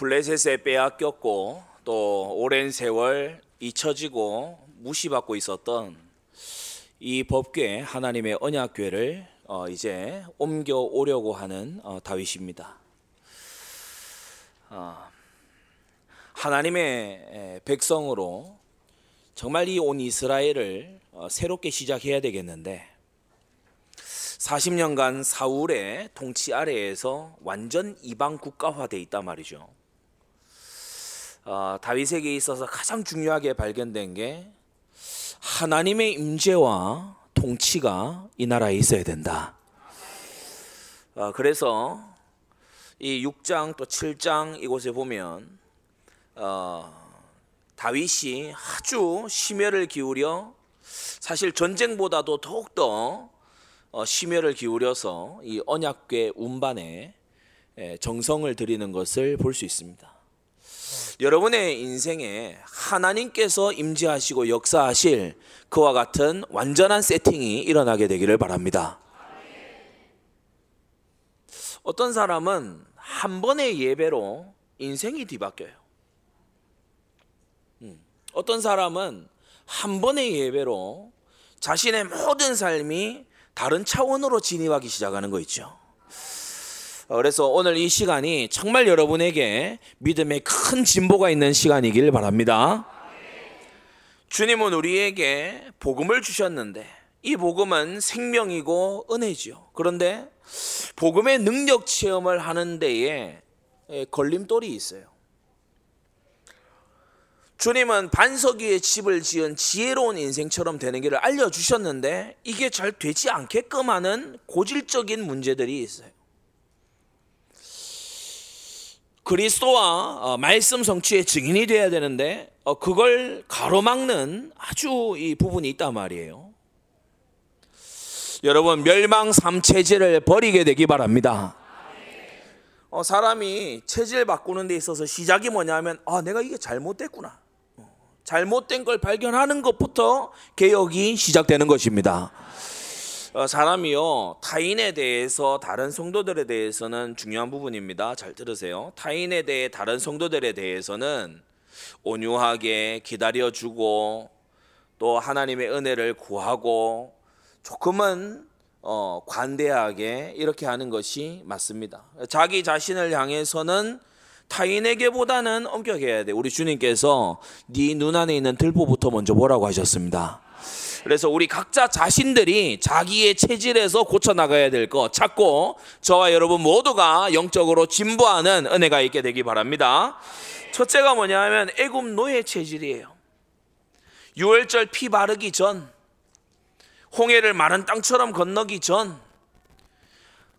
블레셋에 빼앗겼고 또 오랜 세월 잊혀지고 무시받고 있었던 이 법궤 하나님의 언약궤를 어, 이제 옮겨 오려고 하는 어, 다윗입니다. 어, 하나님의 백성으로 정말 이 온 이스라엘을 어, 새롭게 시작해야 되겠는데 40년간 사울의 통치 아래에서 완전 이방 국가화돼 있단 말이죠. 어, 다윗에게 있어서 가장 중요하게 발견된 게 하나님의 임재와 통치가 이 나라에 있어야 된다. 어, 그래서 이 6장 또 7장 이곳에 보면 어, 다윗이 아주 심혈을 기울여 사실 전쟁보다도 더욱더 어, 심혈을 기울여서 이 언약궤 운반에 정성을 들이는 것을 볼 수 있습니다. 여러분의 인생에 하나님께서 임재하시고 역사하실 그와 같은 완전한 세팅이 일어나게 되기를 바랍니다. 어떤 사람은 한 번의 예배로 인생이 뒤바뀌어요. 음, 어떤 사람은 한 번의 예배로 자신의 모든 삶이 다른 차원으로 진입하기 시작하는 거 있죠. 어, 그래서 오늘 이 시간이 정말 여러분에게 믿음의 큰 진보가 있는 시간이길 바랍니다. 주님은 우리에게 복음을 주셨는데 이 복음은 생명이고 은혜지요. 그런데 복음의 능력 체험을 하는 데에 걸림돌이 있어요. 주님은 반석 위에 집을 지은 지혜로운 인생처럼 되는 길을 알려주셨는데 이게 잘 되지 않게끔 하는 고질적인 문제들이 있어요. 그리스도와 어, 말씀 성취의 증인이 되어야 되는데 어, 그걸 가로막는 아주 이 부분이 있단 말이에요. 여러분 멸망 삼체질을 버리게 되기 바랍니다. 어, 사람이 체질 바꾸는 데 있어서 시작이 뭐냐면 아 내가 이게 잘못됐구나. 잘못된 걸 발견하는 것부터 개혁이 시작되는 것입니다. 어, 사람이요 타인에 대해서 다른 성도들에 대해서는 중요한 부분입니다. 잘 들으세요. 타인에 대해 다른 성도들에 대해서는 온유하게 기다려주고 또 하나님의 은혜를 구하고 조금은 어, 관대하게 이렇게 하는 것이 맞습니다. 자기 자신을 향해서는 타인에게보다는 엄격해야 돼. 우리 주님께서 네 눈 안에 있는 들보부터 먼저 보라고 하셨습니다. 그래서 우리 각자 자신들이 자기의 체질에서 고쳐 나가야 될 것 찾고 저와 여러분 모두가 영적으로 진보하는 은혜가 있게 되기 바랍니다. 첫째가 뭐냐면 애굽 노예 체질이에요. 유월절 피 바르기 전, 홍해를 마른 땅처럼 건너기 전,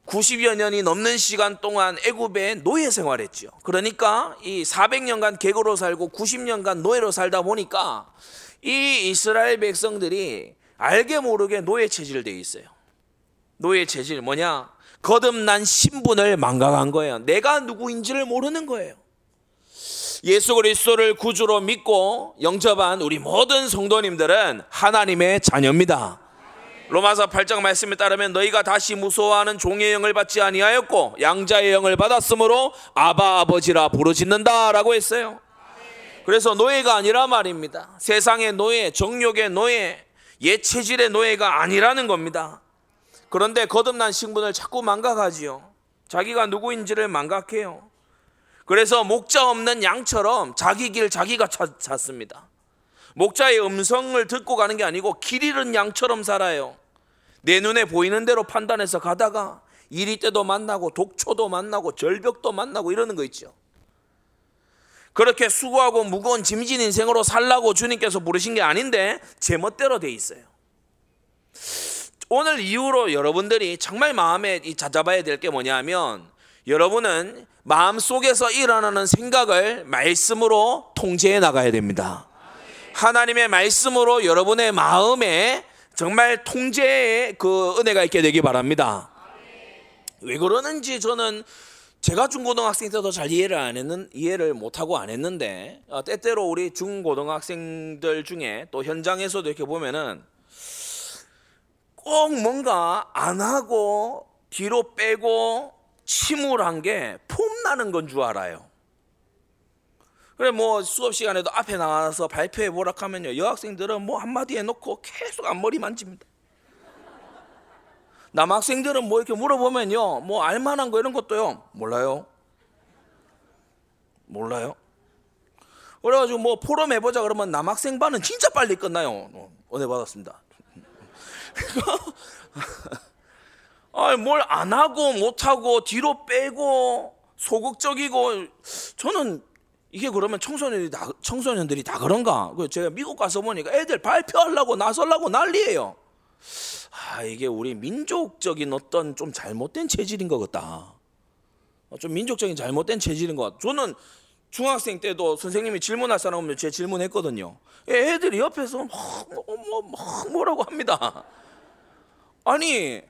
90여 년이 넘는 시간 동안 애굽에 노예 생활했죠. 그러니까 이 400년간 객으로 살고 90년간 노예로 살다 보니까 이 이스라엘 백성들이 알게 모르게 노예 체질되어 있어요. 노예 체질 뭐냐? 거듭난 신분을 망각한 거예요. 내가 누구인지를 모르는 거예요. 예수 그리스도를 구주로 믿고 영접한 우리 모든 성도님들은 하나님의 자녀입니다. 로마서 8장 말씀에 따르면 너희가 다시 무서워하는 종의 영을 받지 아니하였고 양자의 영을 받았으므로 아바 아버지라 부르짖는다라고 했어요. 그래서 노예가 아니라 말입니다. 세상의 노예, 정욕의 노예, 옛 체질의 노예가 아니라는 겁니다. 그런데 거듭난 신분을 자꾸 망각하지요. 자기가 누구인지를 망각해요. 그래서 목자 없는 양처럼 자기 길 자기가 찾, 찾습니다. 목자의 음성을 듣고 가는 게 아니고 길 잃은 양처럼 살아요. 내 눈에 보이는 대로 판단해서 가다가 이리 때도 만나고 독초도 만나고 절벽도 만나고 이러는 거 있죠. 그렇게 수고하고 무거운 짐진 인생으로 살라고 주님께서 부르신 게 아닌데 제멋대로 돼 있어요. 오늘 이후로 여러분들이 정말 마음에 찾아봐야 될 게 뭐냐면 여러분은 마음 속에서 일어나는 생각을 말씀으로 통제해 나가야 됩니다. 하나님의 말씀으로 여러분의 마음에 정말 통제의 그 은혜가 있게 되기 바랍니다. 왜 그러는지 저는 제가 중고등학생 때도 잘 이해를 안 했는 이해를 못 하고 안 했는데 어, 때때로 우리 중고등학생들 중에 또 현장에서도 이렇게 보면은 꼭 뭔가 안 하고 뒤로 빼고 침울한 게 폼나는 건 줄 알아요. 그래 뭐 수업 시간에도 앞에 나와서 발표해 보라 하면요 여학생들은 뭐 한마디 해놓고 계속 앞머리 만집니다. 남학생들은 뭐 이렇게 물어보면요 뭐 알만한 거 이런 것도요 몰라요. 몰라요. 그래가지고 뭐 포럼 해보자 그러면 남학생 반은 진짜 빨리 끝나요. 어, 은혜 받았습니다. 뭘안 하고 못 하고 뒤로 빼고 소극적이고 저는 이게 그러면 청소년들이 다 청소년들이 다 그런가? 그 제가 미국 가서 보니까 애들 발표하려고 나설라고 난리예요. 아 이게 우리 민족적인 어떤 좀 잘못된 체질인 것 같다. 어, 좀 민족적인 잘못된 체질인 것 같다. 저는 중학생 때도 선생님이 질문할 사람 오면 제 질문했거든요. 애들이 옆에서 뭐, 뭐, 뭐, 뭐라고 합니다. 아니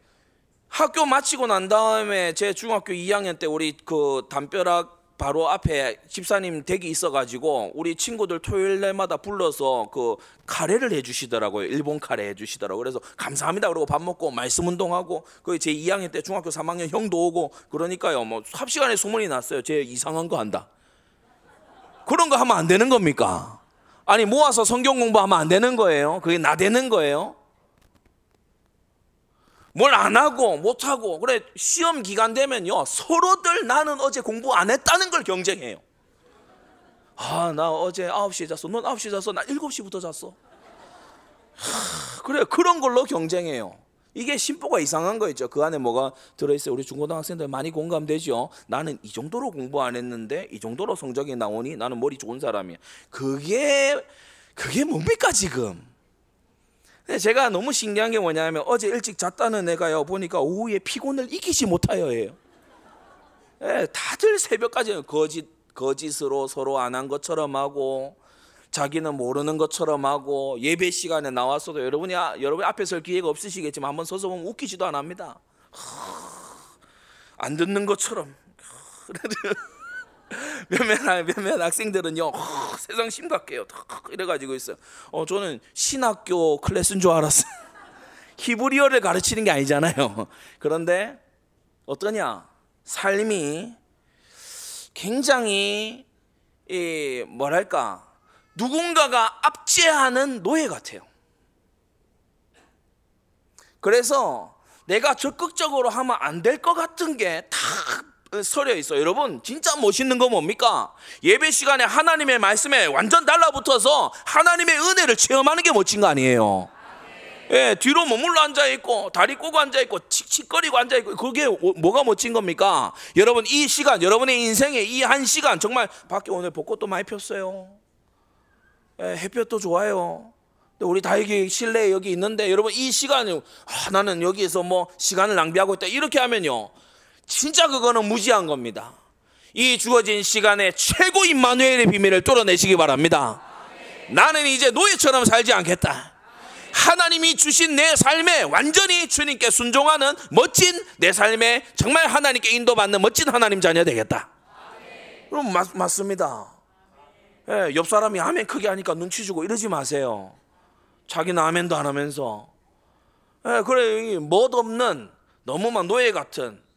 학교 마치고 난 다음에 제 중학교 2학년 때 우리 그 담벼락 바로 앞에 집사님 댁이 있어가지고 우리 친구들 토요일 날마다 불러서 그 카레를 해주시더라고요. 일본 카레 해주시더라고요. 그래서 감사합니다. 그러고 밥 먹고 말씀 운동하고 그 제 2학년 때 중학교 3학년 형도 오고 그러니까요. 뭐 합시간에 소문이 났어요. 제 이상한 거 한다. 그런 거 하면 안 되는 겁니까? 아니 모아서 성경 공부하면 안 되는 거예요. 그게 나대는 거예요. 뭘 안 하고 못 하고 그래 시험 기간 되면요 서로들 나는 어제 공부 안 했다는 걸 경쟁해요. 아 나 어제 9시에 잤어. 넌 9시에 잤어. 나 7시부터 잤어. 하, 그래 그런 걸로 경쟁해요. 이게 심보가 이상한 거 있죠. 그 안에 뭐가 들어있어요. 우리 중고등학생들 많이 공감되죠. 나는 이 정도로 공부 안 했는데 이 정도로 성적이 나오니 나는 머리 좋은 사람이야. 그게 그게 뭡니까 지금? 제가 너무 신기한 게 뭐냐면 어제 일찍 잤다는 애가요 보니까 오후에 피곤을 이기지 못하여 해요. 예, 다들 새벽까지 거짓 거짓으로 서로 안 한 것처럼 하고 자기는 모르는 것처럼 하고 예배 시간에 나왔어도 여러분이 여러분 앞에 설 기회가 없으시겠지만 한번 서서 보면 웃기지도 안 합니다. 안 듣는 것처럼. 몇몇 몇몇 학생들은요 어, 세상 심각해요 이래가지고 있어요. 어 저는 신학교 클래스인 줄 알았어요. 히브리어를 가르치는 게 아니잖아요. 그런데 어떠냐 삶이 굉장히 이 뭐랄까 누군가가 압제하는 노예 같아요. 그래서 내가 적극적으로 하면 안 될 것 같은 게 다 서려 있어. 여러분, 진짜 멋있는 거 뭡니까? 예배 시간에 하나님의 말씀에 완전 달라붙어서 하나님의 은혜를 체험하는 게 멋진 거 아니에요? 예, 뒤로 머물러 앉아 있고 다리 꼬고 앉아 있고 칙칙거리고 앉아 있고 그게 뭐가 멋진 겁니까? 여러분 이 시간 여러분의 인생에 이한 시간 정말 밖에 오늘 벚꽃도 많이 폈어요. 예, 햇볕도 좋아요. 우리 다육이 실내에 여기 있는데 여러분 이 시간에 아, 나는 여기에서 뭐 시간을 낭비하고 있다 이렇게 하면요 진짜 그거는 무지한 겁니다. 이 주어진 시간에 최고 임마누엘의 비밀을 뚫어내시기 바랍니다. 나는 이제 노예처럼 살지 않겠다. 하나님이 주신 내 삶에 완전히 주님께 순종하는 멋진 내 삶에 정말 하나님께 인도받는 멋진 하나님 자녀 되겠다. 그럼 맞, 맞습니다. 예, 옆 사람이 아멘 크게 하니까 눈치 주고 이러지 마세요. 자기는 아멘도 안 하면서. 예, 그래, 멋없는 너무 막 노예 같은 예,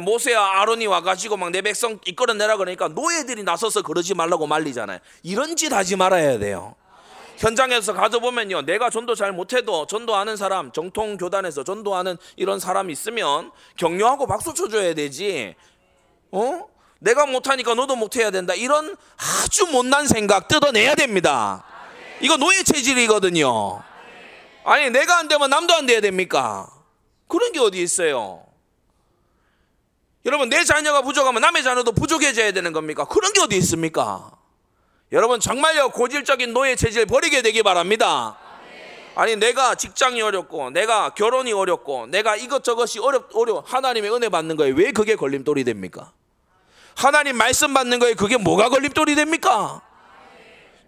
모세와 아론이 와가지고 막 내 백성 이끌어내라 그러니까 노예들이 나서서 그러지 말라고 말리잖아요. 이런 짓 하지 말아야 돼요. 현장에서 가져보면요. 내가 전도 잘 못해도 전도하는 사람, 정통 교단에서 전도하는 이런 사람이 있으면 격려하고 박수 쳐줘야 되지. 어? 내가 못하니까 너도 못해야 된다. 이런 아주 못난 생각 뜯어내야 됩니다. 이거 노예 체질이거든요. 아니, 내가 안 되면 남도 안 돼야 됩니까? 그런 게 어디 있어요? 여러분 내 자녀가 부족하면 남의 자녀도 부족해져야 되는 겁니까? 그런 게 어디 있습니까? 여러분 정말요 고질적인 노예 체질 버리게 되기 바랍니다. 아니 내가 직장이 어렵고 내가 결혼이 어렵고 내가 이것저것이 어렵 어려 하나님의 은혜 받는 거에 왜 그게 걸림돌이 됩니까? 하나님 말씀 받는 거에 그게 뭐가 걸림돌이 됩니까?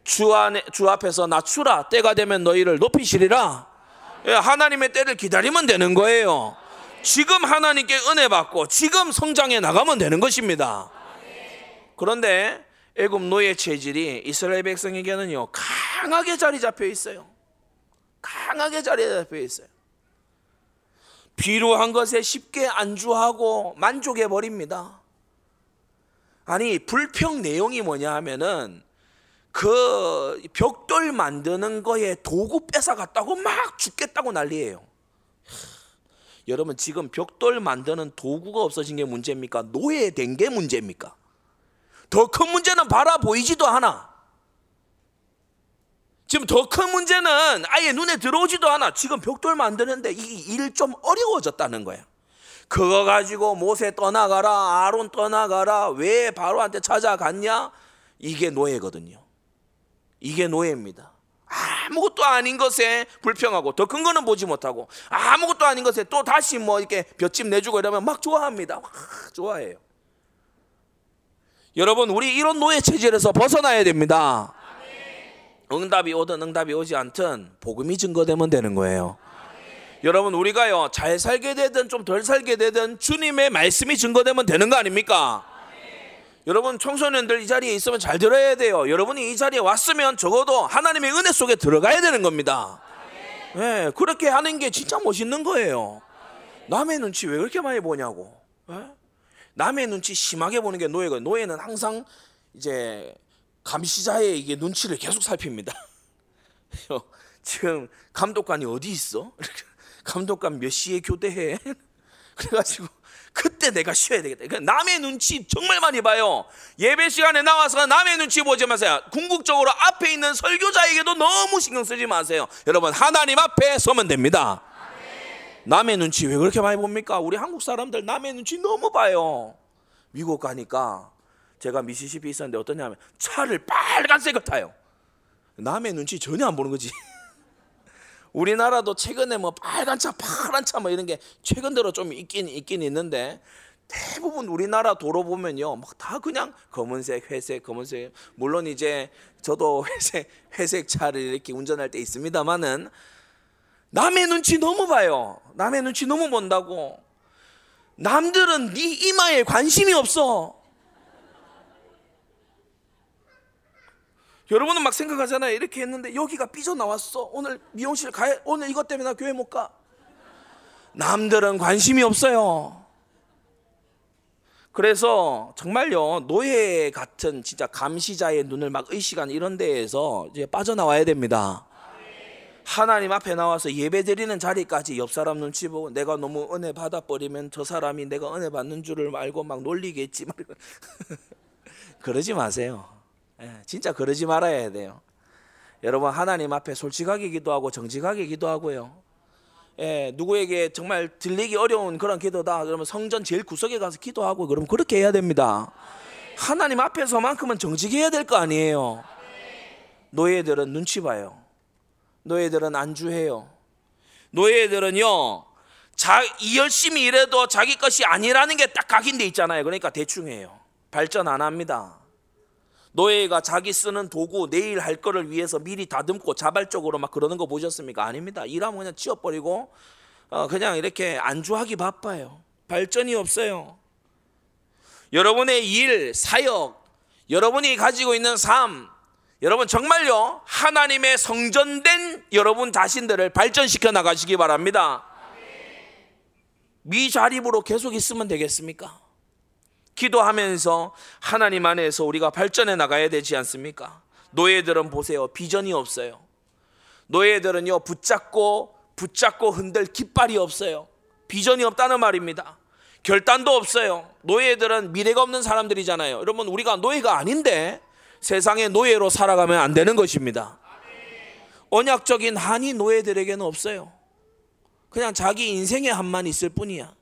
주 안에 주 앞에서 낮추라 때가 되면 너희를 높이시리라. 예, 하나님의 때를 기다리면 되는 거예요. 지금 하나님께 은혜 받고 지금 성장해 나가면 되는 것입니다. 그런데 애굽 노예 체질이 이스라엘 백성에게는요 강하게 자리 잡혀 있어요. 강하게 자리 잡혀 있어요. 비루한 것에 쉽게 안주하고 만족해 버립니다. 아니 불평 내용이 뭐냐 하면은 그 벽돌 만드는 거에 도구 뺏어 갔다고 막 죽겠다고 난리예요. 여러분 지금 벽돌 만드는 도구가 없어진 게 문제입니까? 노예된 게 문제입니까? 더 큰 문제는 바라 보이지도 않아. 지금 더 큰 문제는 아예 눈에 들어오지도 않아. 지금 벽돌 만드는데 이 일 좀 어려워졌다는 거야. 그거 가지고 모세 떠나가라, 아론 떠나가라, 왜 바로한테 찾아갔냐? 이게 노예거든요. 이게 노예입니다. 아무것도 아닌 것에 불평하고 더 큰 거는 보지 못하고 아무것도 아닌 것에 또 다시 뭐 이렇게 볏짚 내주고 이러면 막 좋아합니다. 막 좋아해요. 여러분 우리 이런 노예 체질에서 벗어나야 됩니다. 응답이 오든 응답이 오지 않든 복음이 증거되면 되는 거예요. 여러분 우리가요 잘 살게 되든 좀 덜 살게 되든 주님의 말씀이 증거되면 되는 거 아닙니까? 여러분 청소년들 이 자리에 있으면 잘 들어야 돼요. 여러분이 이 자리에 왔으면 적어도 하나님의 은혜 속에 들어가야 되는 겁니다. 네, 그렇게 하는 게 진짜 멋있는 거예요. 남의 눈치 왜 그렇게 많이 보냐고. 네? 남의 눈치 심하게 보는 게 노예고 노예는 항상 이제 감시자의 이게 눈치를 계속 살핍니다. 지금 감독관이 어디 있어? 감독관 몇 시에 교대해? 그래가지고 그때 내가 쉬어야 되겠다. 그러니까 남의 눈치 정말 많이 봐요. 예배 시간에 나와서 남의 눈치 보지 마세요. 궁극적으로 앞에 있는 설교자에게도 너무 신경 쓰지 마세요. 여러분 하나님 앞에 서면 됩니다. 남의 눈치 왜 그렇게 많이 봅니까? 우리 한국 사람들 남의 눈치 너무 봐요. 미국 가니까 제가 미시시피 있었는데 어떠냐면 차를 빨간색을 타요. 남의 눈치 전혀 안 보는 거지. 우리나라도 최근에 뭐 빨간 차, 파란 차 뭐 이런 게 최근 들어 좀 있긴 있긴 있는데 대부분 우리나라 도로 보면요, 막 다 그냥 검은색, 회색, 검은색. 물론 이제 저도 회색 회색 차를 이렇게 운전할 때 있습니다만은 남의 눈치 너무 봐요. 남의 눈치 너무 본다고. 남들은 네 이마에 관심이 없어. 여러분은 막 생각하잖아요. 이렇게 했는데 여기가 삐져 나왔어. 오늘 미용실 가야 오늘 이것 때문에 나 교회 못 가. 남들은 관심이 없어요. 그래서 정말요 노예 같은 진짜 감시자의 눈을 막 의식한 이런 데에서 이제 빠져나와야 됩니다. 하나님 앞에 나와서 예배 드리는 자리까지 옆 사람 눈치 보고 내가 너무 은혜 받아 버리면 저 사람이 내가 은혜 받는 줄을 알고 막 놀리겠지. 그러지 마세요. 예, 진짜 그러지 말아야 돼요. 여러분 하나님 앞에 솔직하게 기도하고 정직하게 기도하고요. 예, 누구에게 정말 들리기 어려운 그런 기도다. 그러면 성전 제일 구석에 가서 기도하고 그럼 그렇게 해야 됩니다. 하나님 앞에서만큼은 정직해야 될 거 아니에요. 노예들은 눈치 봐요. 노예들은 안주해요. 노예들은요, 자, 열심히 일해도 자기 것이 아니라는 게 딱 각인돼 있잖아요. 그러니까 대충 해요. 발전 안 합니다. 노예가 자기 쓰는 도구 내일 할 거를 위해서 미리 다듬고 자발적으로 막 그러는 거 보셨습니까? 아닙니다. 일하면 그냥 치워버리고 어, 그냥 이렇게 안주하기 바빠요. 발전이 없어요. 여러분의 일, 사역, 여러분이 가지고 있는 삶, 여러분 정말요 하나님의 성전된 여러분 자신들을 발전시켜 나가시기 바랍니다. 미자립으로 계속 있으면 되겠습니까? 기도하면서 하나님 안에서 우리가 발전해 나가야 되지 않습니까? 노예들은 보세요. 비전이 없어요. 노예들은요, 붙잡고, 붙잡고 흔들 깃발이 없어요. 비전이 없다는 말입니다. 결단도 없어요. 노예들은 미래가 없는 사람들이잖아요. 여러분, 우리가 노예가 아닌데 세상의 노예로 살아가면 안 되는 것입니다. 언약적인 한이 노예들에게는 없어요. 그냥 자기 인생의 한만 있을 뿐이야.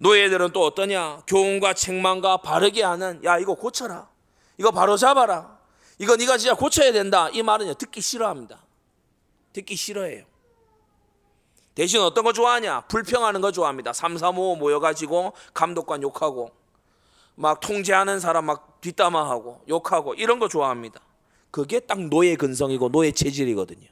노예들은 또 어떠냐? 교훈과 책망과 바르게 하는 야 이거 고쳐라. 이거 바로 잡아라. 이거 네가 진짜 고쳐야 된다. 이 말은 듣기 싫어합니다. 듣기 싫어해요. 대신 어떤 거 좋아하냐? 불평하는 거 좋아합니다. 3, 3, 5 모여가지고 감독관 욕하고 막 통제하는 사람 막 뒷담화하고 욕하고 이런 거 좋아합니다. 그게 딱 노예 근성이고 노예 체질이거든요.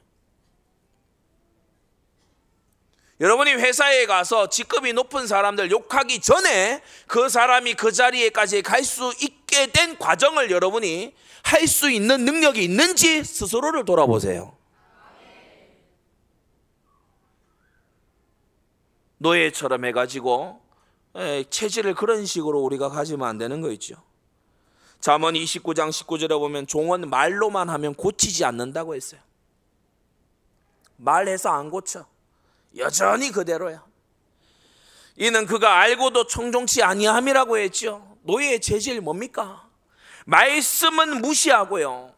여러분이 회사에 가서 직급이 높은 사람들 욕하기 전에 그 사람이 그 자리에까지 갈 수 있게 된 과정을 여러분이 할 수 있는 능력이 있는지 스스로를 돌아보세요. 노예처럼 해가지고 체질을 그런 식으로 우리가 가지면 안 되는 거 있죠. 잠언 29장 19절에 보면 종은 말로만 하면 고치지 않는다고 했어요. 말해서 안 고쳐. 여전히 그대로야. 이는 그가 알고도 청종치 아니함이라고 했죠. 노예의 재질 뭡니까? 말씀은 무시하고요.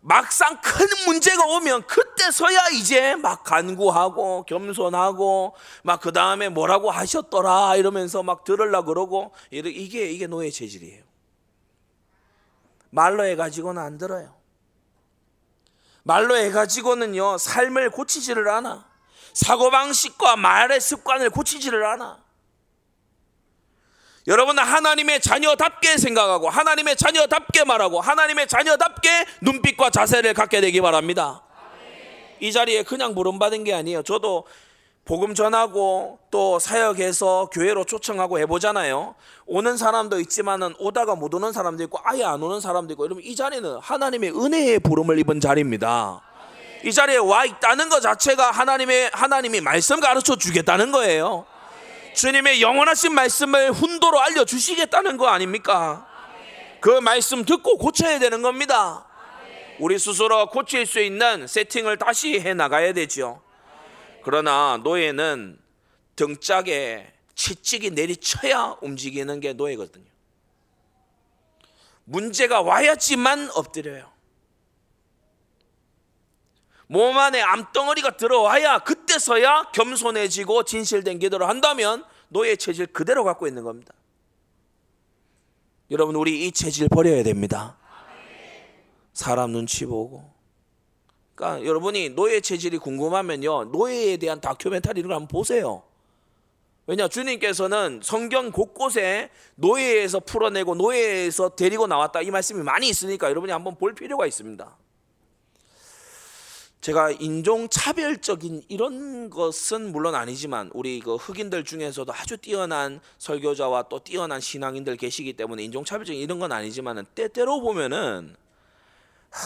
막상 큰 문제가 오면 그때서야 이제 막 간구하고 겸손하고 막 그 다음에 뭐라고 하셨더라 이러면서 막 들으려 그러고 이게 이게 노예 체질이에요. 말로 해가지고는 안 들어요. 말로 해가지고는요 삶을 고치지를 않아. 사고방식과 말의 습관을 고치지를 않아. 여러분은 하나님의 자녀답게 생각하고 하나님의 자녀답게 말하고 하나님의 자녀답게 눈빛과 자세를 갖게 되기 바랍니다. 이 자리에 그냥 물음받은 게 아니에요. 저도 복음 전하고 또 사역해서 교회로 초청하고 해보잖아요. 오는 사람도 있지만은 오다가 못 오는 사람도 있고 아예 안 오는 사람도 있고 이러면 이 자리는 하나님의 은혜의 부름을 입은 자리입니다. 이 자리에 와 있다는 것 자체가 하나님의 하나님이 말씀 가르쳐 주겠다는 거예요. 주님의 영원하신 말씀을 훈도로 알려 주시겠다는 거 아닙니까? 그 말씀 듣고 고쳐야 되는 겁니다. 우리 스스로 고칠 수 있는 세팅을 다시 해 나가야 되죠. 그러나 노예는 등짝에 채찍이 내리쳐야 움직이는 게 노예거든요. 문제가 와야지만 엎드려요. 몸 안에 암덩어리가 들어와야 그때서야 겸손해지고 진실된 기도를 한다면 노예 체질 그대로 갖고 있는 겁니다. 여러분 우리 이 체질 버려야 됩니다. 사람 눈치 보고. 그러니까 여러분이 노예 체질이 궁금하면요 노예에 대한 다큐멘터리를 한번 보세요. 왜냐 주님께서는 성경 곳곳에 노예에서 풀어내고 노예에서 데리고 나왔다 이 말씀이 많이 있으니까 여러분이 한번 볼 필요가 있습니다. 제가 인종 차별적인 이런 것은 물론 아니지만 우리 그 흑인들 중에서도 아주 뛰어난 설교자와 또 뛰어난 신앙인들 계시기 때문에 인종 차별적인 이런 건 아니지만은 때때로 보면은 하,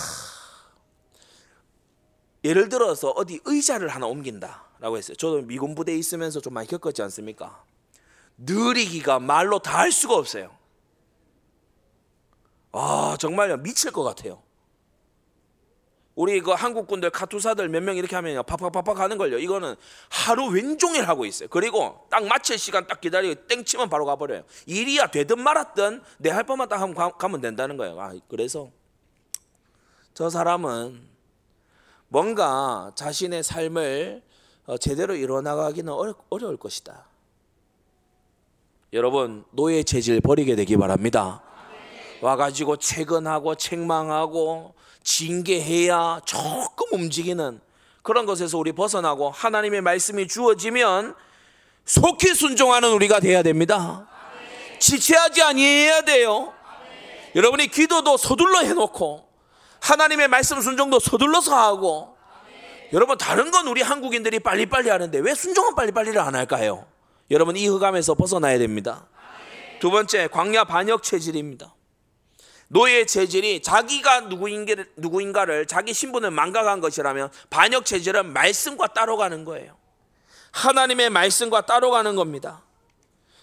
예를 들어서 어디 의자를 하나 옮긴다라고 했어요. 저도 미군 부대에 있으면서 좀 많이 겪었지 않습니까? 느리기가 말로 다 할 수가 없어요. 아 정말요 미칠 것 같아요. 우리 그 한국군들 카투사들 몇 명 이렇게 하면요 팍팍팍팍 하는 걸요. 이거는 하루 왼종일 하고 있어요. 그리고 딱 마칠 시간 딱 기다리고 땡 치면 바로 가버려요. 일이야 되든 말았든 내 할 법만 딱 하면 가 면 된다는 거예요. 아, 그래서 저 사람은 뭔가 자신의 삶을 어, 제대로 이뤄나가기는 어려울 것이다. 여러분 노예 체질 버리게 되기 바랍니다. 와가지고 채근하고 책망하고 징계해야 조금 움직이는 그런 것에서 우리 벗어나고 하나님의 말씀이 주어지면 속히 순종하는 우리가 돼야 됩니다. 지체하지 아니해야 돼요. 여러분이 기도도 서둘러 해놓고 하나님의 말씀 순종도 서둘러서 하고 여러분 다른 건 우리 한국인들이 빨리빨리 하는데 왜 순종은 빨리빨리를 안 할까요? 여러분 이 흑암에서 벗어나야 됩니다. 두 번째 광야 반역 체질입니다. 노예 체질이 자기가 누구인가를, 자기 신분을 망각한 것이라면 반역 체질은 말씀과 따로 가는 거예요. 하나님의 말씀과 따로 가는 겁니다.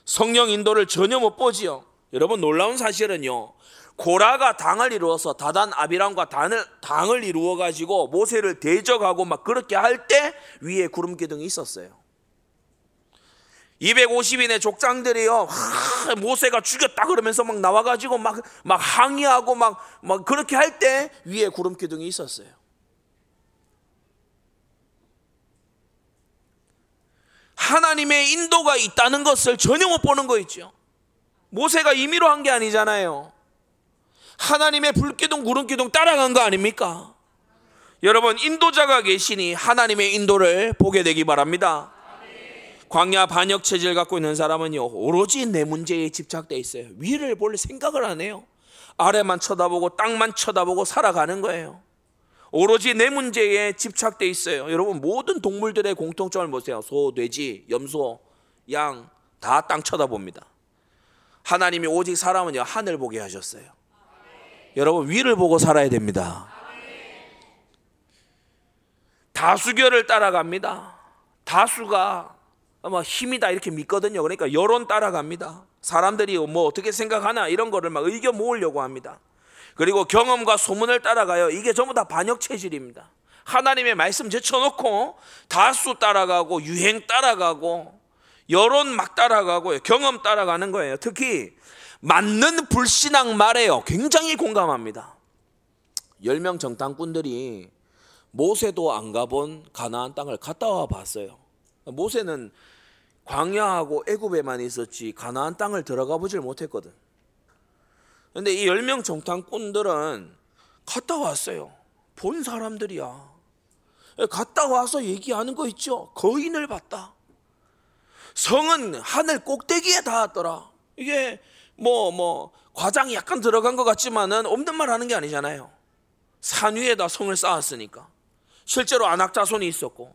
성령 인도를 전혀 못 보지요. 여러분 놀라운 사실은요. 고라가 당을 이루어서 다단 아비람과 당을, 당을 이루어 가지고 모세를 대적하고 막 그렇게 할 때 위에 구름 기둥이 있었어요. 250인의 족장들이요, 하, 모세가 죽였다 그러면서 막 나와 가지고 막, 막 항의하고 막, 막 그렇게 할 때 위에 구름 기둥이 있었어요. 하나님의 인도가 있다는 것을 전혀 못 보는 거 있죠. 모세가 임의로 한 게 아니잖아요. 하나님의 불기둥, 구름기둥 따라간 거 아닙니까? 여러분, 인도자가 계시니 하나님의 인도를 보게 되기 바랍니다. 광야 반역 체질 갖고 있는 사람은요 오로지 내 문제에 집착돼 있어요. 위를 볼 생각을 안 해요. 아래만 쳐다보고 땅만 쳐다보고 살아가는 거예요. 오로지 내 문제에 집착돼 있어요. 여러분 모든 동물들의 공통점을 보세요. 소, 돼지, 염소, 양 다 땅 쳐다봅니다. 하나님이 오직 사람은요 하늘 보게 하셨어요. 여러분 위를 보고 살아야 됩니다. 다수결을 따라갑니다. 다수가 뭐 힘이다 이렇게 믿거든요. 그러니까 여론 따라갑니다. 사람들이 뭐 어떻게 생각하나 이런 거를 막 의견 모으려고 합니다. 그리고 경험과 소문을 따라가요. 이게 전부 다 반역 체질입니다. 하나님의 말씀 제쳐놓고 다수 따라가고 유행 따라가고 여론 막 따라가고 경험 따라가는 거예요. 특히 맞는 불신앙 말에요. 굉장히 공감합니다. 10명 정탐꾼들이 모세도 안 가본 가나안 땅을 갔다 와 봤어요. 모세는 광야하고 애굽에만 있었지 가나안 땅을 들어가 보질 못했거든. 근데 이 10명 정탐꾼들은 갔다 왔어요. 본 사람들이야. 갔다 와서 얘기하는 거 있죠. 거인을 봤다. 성은 하늘 꼭대기에 닿았더라. 이게 뭐뭐 뭐 과장이 약간 들어간 것 같지만은 없는 말 하는 게 아니잖아요. 산 위에다 성을 쌓았으니까. 실제로 안악자손이 있었고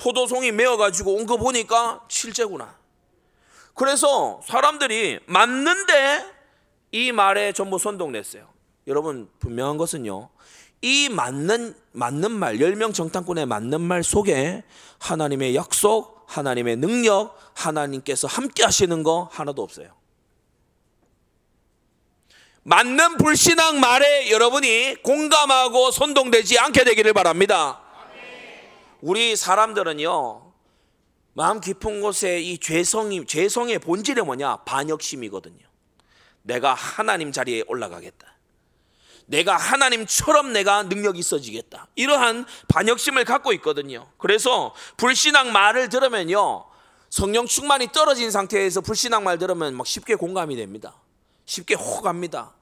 포도송이 메어가지고 온 거 보니까 실제구나. 그래서 사람들이 맞는데 이 말에 전부 선동됐어요. 여러분 분명한 것은요. 이 맞는 맞는 말, 10명 정탐꾼의 맞는 말 속에 하나님의 약속, 하나님의 능력, 하나님께서 함께 하시는 거 하나도 없어요. 맞는 불신앙 말에 여러분이 공감하고 선동되지 않게 되기를 바랍니다. 우리 사람들은요, 마음 깊은 곳에 이 죄성이, 죄성의 본질이 뭐냐? 반역심이거든요. 내가 하나님 자리에 올라가겠다. 내가 하나님처럼 내가 능력이 있어지겠다. 이러한 반역심을 갖고 있거든요. 그래서 불신앙 말을 들으면요. 성령 충만이 떨어진 상태에서 불신앙 말 들으면 막 쉽게 공감이 됩니다. 쉽게 호갑니다.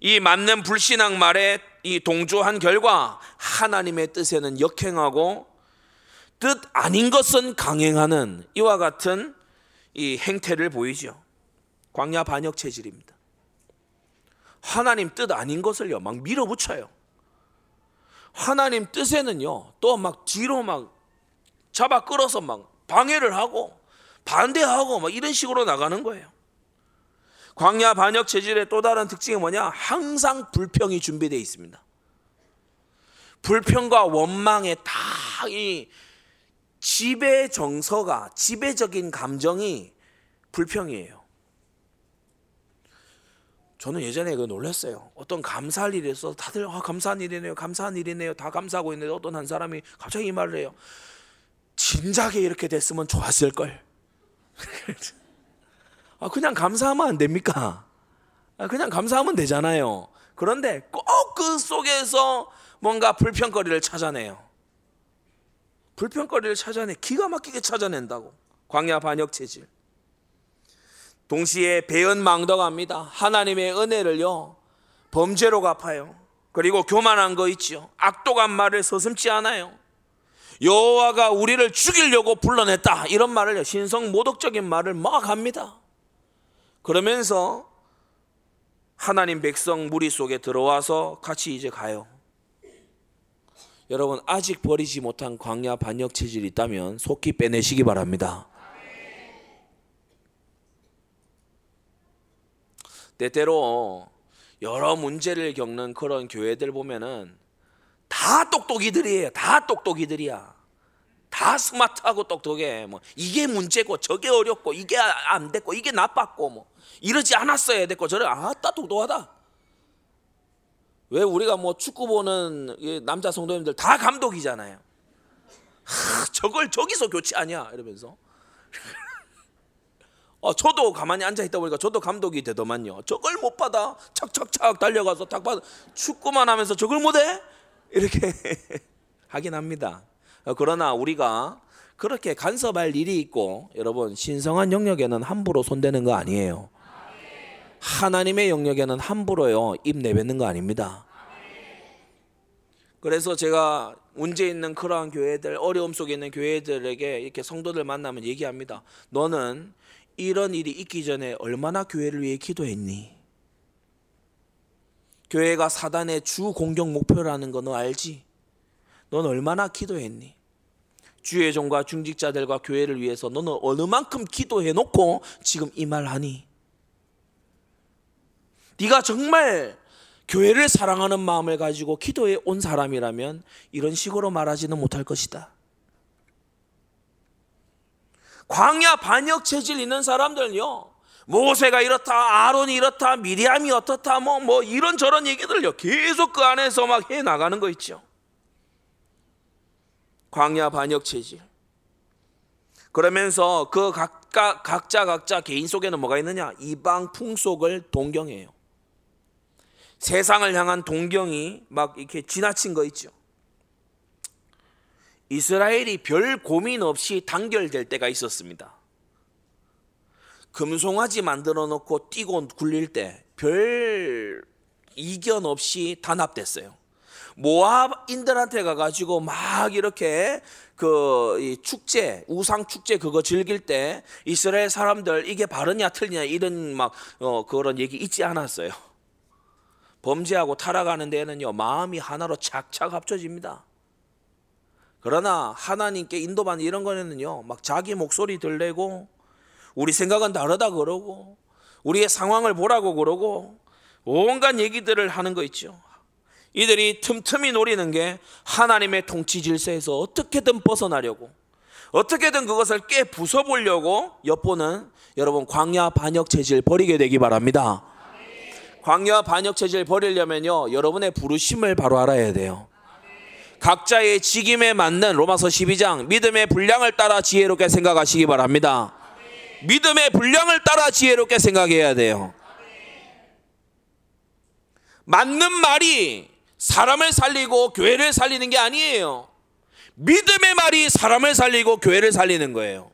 이 맞는 불신앙 말에 이 동조한 결과 하나님의 뜻에는 역행하고 뜻 아닌 것은 강행하는 이와 같은 이 행태를 보이죠. 광야 반역 체질입니다. 하나님 뜻 아닌 것을요, 막 밀어붙여요. 하나님 뜻에는요, 또 막 뒤로 막 잡아 끌어서 막 방해를 하고 반대하고 막 이런 식으로 나가는 거예요. 광야 반역 체질의 또 다른 특징이 뭐냐? 항상 불평이 준비되어 있습니다. 불평과 원망의 다이 지배 정서가 지배적인 감정이 불평이에요. 저는 예전에 그 놀랐어요. 어떤 감사할 있어 다들 아, 감사한 일이네요. 감사한 일이네요. 다 감사하고 있는데 어떤 한 사람이 갑자기 이 말을 해요. 진작에 이렇게 됐으면 좋았을 걸. 아, 그냥 감사하면 안 됩니까? 아, 그냥 감사하면 되잖아요. 그런데 꼭 그 속에서 뭔가 불평거리를 찾아내요. 불평거리를 찾아내 기가 막히게 찾아낸다고. 광야 반역 체질. 동시에 배은망덕합니다. 하나님의 은혜를요 범죄로 갚아요. 그리고 교만한 거 있죠. 악독한 말을 서슴지 않아요. 여호와가 우리를 죽이려고 불러냈다 이런 말을 신성 모독적인 말을 막 합니다. 그러면서 하나님 백성 무리 속에 들어와서 같이 이제 가요. 여러분 아직 버리지 못한 광야 반역 체질이 있다면 속히 빼내시기 바랍니다. 때때로 여러 문제를 겪는 그런 교회들 보면은 다 똑똑이들이에요. 다 똑똑이들이야. 다 스마트하고 똑똑해. 뭐 이게 문제고 저게 어렵고 이게 안 됐고 이게 나빴고 뭐 이러지 않았어야 됐고 저래 아따 똑똑하다. 왜 우리가 뭐 축구 보는 남자 성도님들 다 감독이잖아요. 하, 저걸 저기서 교체하냐 이러면서 어, 저도 가만히 앉아 있다 보니까 저도 감독이 되더만요. 저걸 못 받아. 착착착 달려가서 딱 받아. 축구만 하면서 저걸 못 해? 이렇게 하긴 합니다. 어, 그러나 우리가 그렇게 간섭할 일이 있고 여러분 신성한 영역에는 함부로 손대는 거 아니에요. 하나님의 영역에는 함부로요 입 내뱉는 거 아닙니다. 그래서 제가 문제 있는 그러한 교회들 어려움 속에 있는 교회들에게 이렇게 성도들 만나면 얘기합니다. 너는 이런 일이 있기 전에 얼마나 교회를 위해 기도했니? 교회가 사단의 주 공격 목표라는 거 너 알지? 넌 얼마나 기도했니? 주의 종과 중직자들과 교회를 위해서 너는 어느 만큼 기도해 놓고 지금 이 말 하니? 네가 정말 교회를 사랑하는 마음을 가지고 기도해 온 사람이라면 이런 식으로 말하지는 못할 것이다. 광야 반역 체질 있는 사람들요. 모세가 이렇다, 아론이 이렇다, 미리암이 어떻다, 뭐, 뭐, 이런 저런 얘기들요. 계속 그 안에서 막 해 나가는 거 있죠. 광야 반역 체질. 그러면서 그 각각, 각자 각자 개인 속에는 뭐가 있느냐? 이방 풍속을 동경해요. 세상을 향한 동경이 막 이렇게 지나친 거 있죠. 이스라엘이 별 고민 없이 단결될 때가 있었습니다. 금송아지 만들어 놓고 뛰고 굴릴 때 별 이견 없이 단합됐어요. 모압인들한테 가가지고 막 이렇게 그 축제 우상 축제 그거 즐길 때 이스라엘 사람들 이게 바르냐 틀리냐 이런 막 어, 그런 얘기 있지 않았어요. 범죄하고 타락하는 데는요 마음이 하나로 착착 합쳐집니다. 그러나 하나님께 인도받는 이런 거는요 막 자기 목소리 들내고 우리 생각은 다르다 그러고 우리의 상황을 보라고 그러고 온갖 얘기들을 하는 거 있죠. 이들이 틈틈이 노리는 게 하나님의 통치 질서에서 어떻게든 벗어나려고 어떻게든 그것을 깨 부숴보려고 엿보는 여러분 광야 반역 체질 버리게 되기 바랍니다. 광야 반역 체질 버리려면요 여러분의 부르심을 바로 알아야 돼요. 각자의 직임에 맞는 로마서 12장 믿음의 분량을 따라 지혜롭게 생각하시기 바랍니다. 믿음의 분량을 따라 지혜롭게 생각해야 돼요. 맞는 말이 사람을 살리고 교회를 살리는 게 아니에요. 믿음의 말이 사람을 살리고 교회를 살리는 거예요.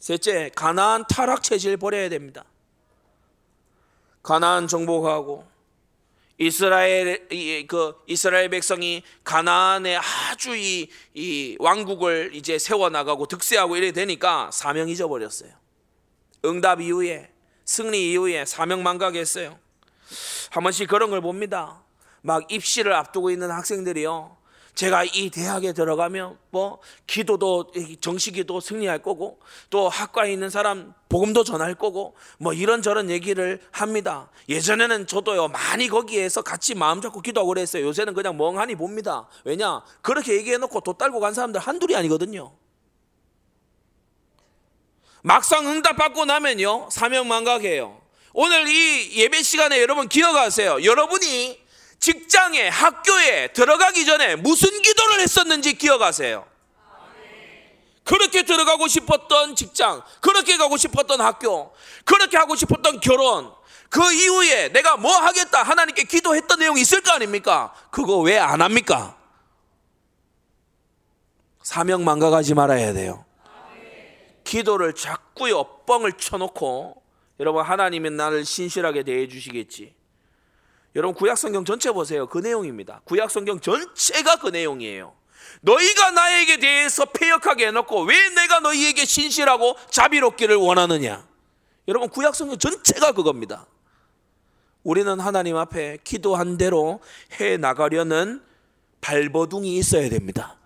셋째, 가나안 타락 체질 버려야 됩니다. 가나안 정복하고 이스라엘 그 이스라엘 백성이 가나안에 아주 이, 이 왕국을 이제 세워 나가고 득세하고 이래 되니까 사명 잊어버렸어요. 응답 이후에 승리 이후에 사명 망각했어요. 한 번씩 그런 걸 봅니다. 막 입시를 앞두고 있는 학생들이요. 제가 이 대학에 들어가면 뭐 기도도 정식기도 승리할 거고 또 학과에 있는 사람 복음도 전할 거고 뭐 이런저런 얘기를 합니다. 예전에는 저도요 많이 거기에서 같이 마음 잡고 기도하고 그랬어요. 요새는 그냥 멍하니 봅니다. 왜냐 그렇게 얘기해 놓고 도 딸고 간 사람들 한둘이 아니거든요. 막상 응답 받고 나면요 사명 망각해요. 오늘 이 예배 시간에 여러분 기억하세요. 여러분이 직장에 학교에 들어가기 전에 무슨 기도를 했었는지 기억하세요. 그렇게 들어가고 싶었던 직장, 그렇게 가고 싶었던 학교, 그렇게 하고 싶었던 결혼, 그 이후에 내가 뭐 하겠다 하나님께 기도했던 내용이 있을 거 아닙니까? 그거 왜 안 합니까? 사명 망각하지 말아야 돼요. 기도를 자꾸요 뻥을 쳐놓고 여러분 하나님은 나를 신실하게 대해 주시겠지. 여러분 구약 성경 전체 보세요. 그 내용입니다. 구약 성경 전체가 그 내용이에요. 너희가 나에게 대해서 폐역하게 해놓고 왜 내가 너희에게 신실하고 자비롭기를 원하느냐? 여러분 구약 성경 전체가 그겁니다. 우리는 하나님 앞에 기도한 대로 해 나가려는 발버둥이 있어야 됩니다.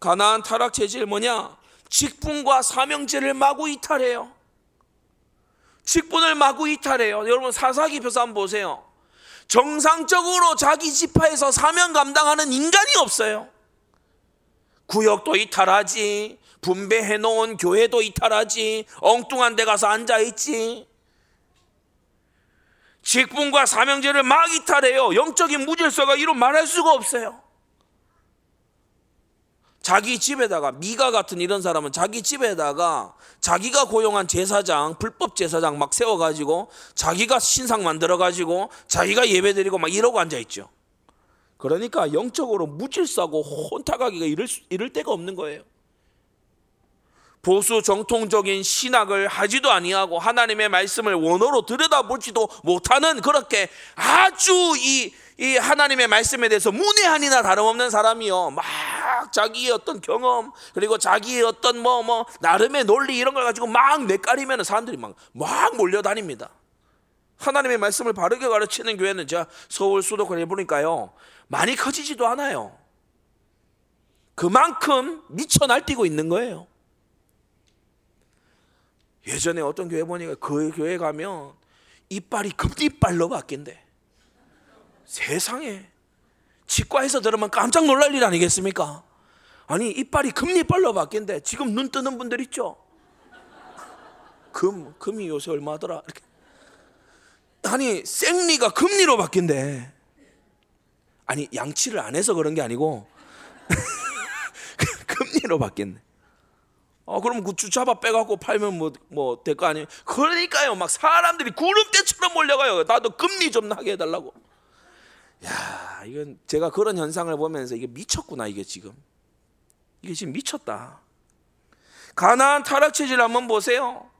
가나안 타락 체질 뭐냐? 직분과 사명제를 마구 이탈해요. 직분을 마구 이탈해요. 여러분 사사기표서 한번 보세요. 정상적으로 자기 지파에서 사명 감당하는 인간이 없어요. 구역도 이탈하지, 분배해 놓은 교회도 이탈하지, 엉뚱한 데 가서 앉아 있지. 직분과 사명제를 막 이탈해요. 영적인 무질서가 이로 말할 수가 없어요. 자기 집에다가 미가 같은 이런 사람은 자기 집에다가 자기가 고용한 제사장 불법 제사장 막 세워가지고 자기가 신상 만들어가지고 자기가 예배드리고 막 이러고 앉아 있죠. 그러니까 영적으로 무질서하고 혼탁하기가 이럴, 이럴 데가 없는 거예요. 보수 정통적인 신학을 하지도 아니하고 하나님의 말씀을 원어로 들여다보지도 못하는 그렇게 아주 이, 이 하나님의 말씀에 대해서 문외한이나 다름없는 사람이요. 막 자기의 어떤 경험 그리고 자기의 어떤 뭐뭐 뭐 나름의 논리 이런 걸 가지고 막 내까리면 사람들이 막, 막 몰려다닙니다. 하나님의 말씀을 바르게 가르치는 교회는 제가 서울 수도권에 보니까요. 많이 커지지도 않아요. 그만큼 미쳐 날뛰고 있는 거예요. 예전에 어떤 교회 보니까 그 교회 가면 이빨이 급이빨로 바뀐대. 세상에 치과에서 들으면 깜짝 놀랄 일 아니겠습니까? 아니 이빨이 금리빨로 바뀐데 지금 눈 뜨는 분들 있죠? 금 금이 요새 얼마더라? 이렇게. 아니 생리가 금리로 바뀐대. 아니 양치를 안 해서 그런 게 아니고 금리로 바뀌네. 어 그럼 그 주차바 빼갖고 팔면 뭐 뭐 될 거 아니에요? 그러니까요, 막 사람들이 구름대처럼 몰려가요. 나도 금리 좀 나게 해달라고. 야, 이건 제가 그런 현상을 보면서 이게 미쳤구나 이게 지금. 이게 지금 미쳤다. 가나안 타락 체질 한번 보세요.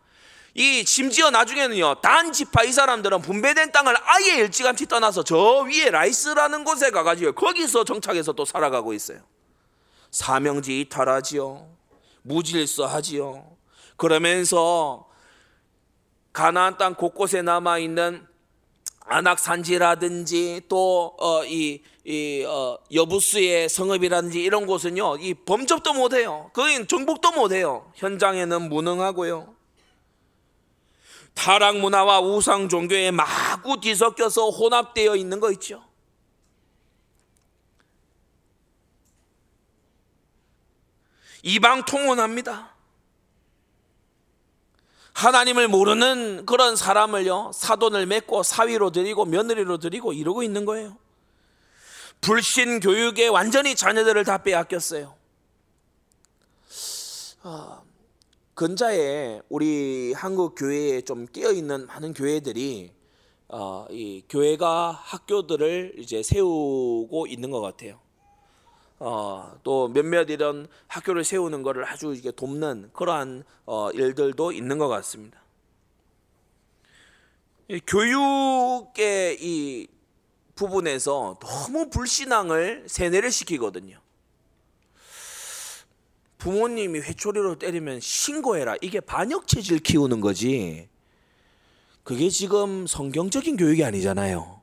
이 심지어 나중에는요 단 지파 이 사람들은 분배된 땅을 아예 일찌감치 떠나서 저 위에 라이스라는 곳에 가가지고 거기서 정착해서 또 살아가고 있어요. 사명지 이탈하지요. 무질서하지요. 그러면서 가나안 땅 곳곳에 남아 있는 안악산지라든지 또이 이 어, 여부스의 성읍이라든지 이런 곳은요 이 범접도 못해요. 거긴 정복도 못해요. 현장에는 무능하고요. 타락 문화와 우상 종교에 마구 뒤섞여서 혼합되어 있는 거 있죠. 이방 통혼합니다. 하나님을 모르는 그런 사람을요, 사돈을 맺고 사위로 드리고 며느리로 드리고 이러고 있는 거예요. 불신 교육에 완전히 자녀들을 다 빼앗겼어요. 아, 근자에 우리 한국 교회에 좀 끼어 있는 많은 교회들이 어, 이 교회가 학교들을 이제 세우고 있는 것 같아요. 어, 또 몇몇 이런 학교를 세우는 것을 아주 이게 돕는 그러한 어, 일들도 있는 것 같습니다. 이 교육의 이 부분에서 너무 불신앙을 세뇌를 시키거든요. 부모님이 회초리로 때리면 신고해라. 이게 반역 체질 키우는 거지. 그게 지금 성경적인 교육이 아니잖아요.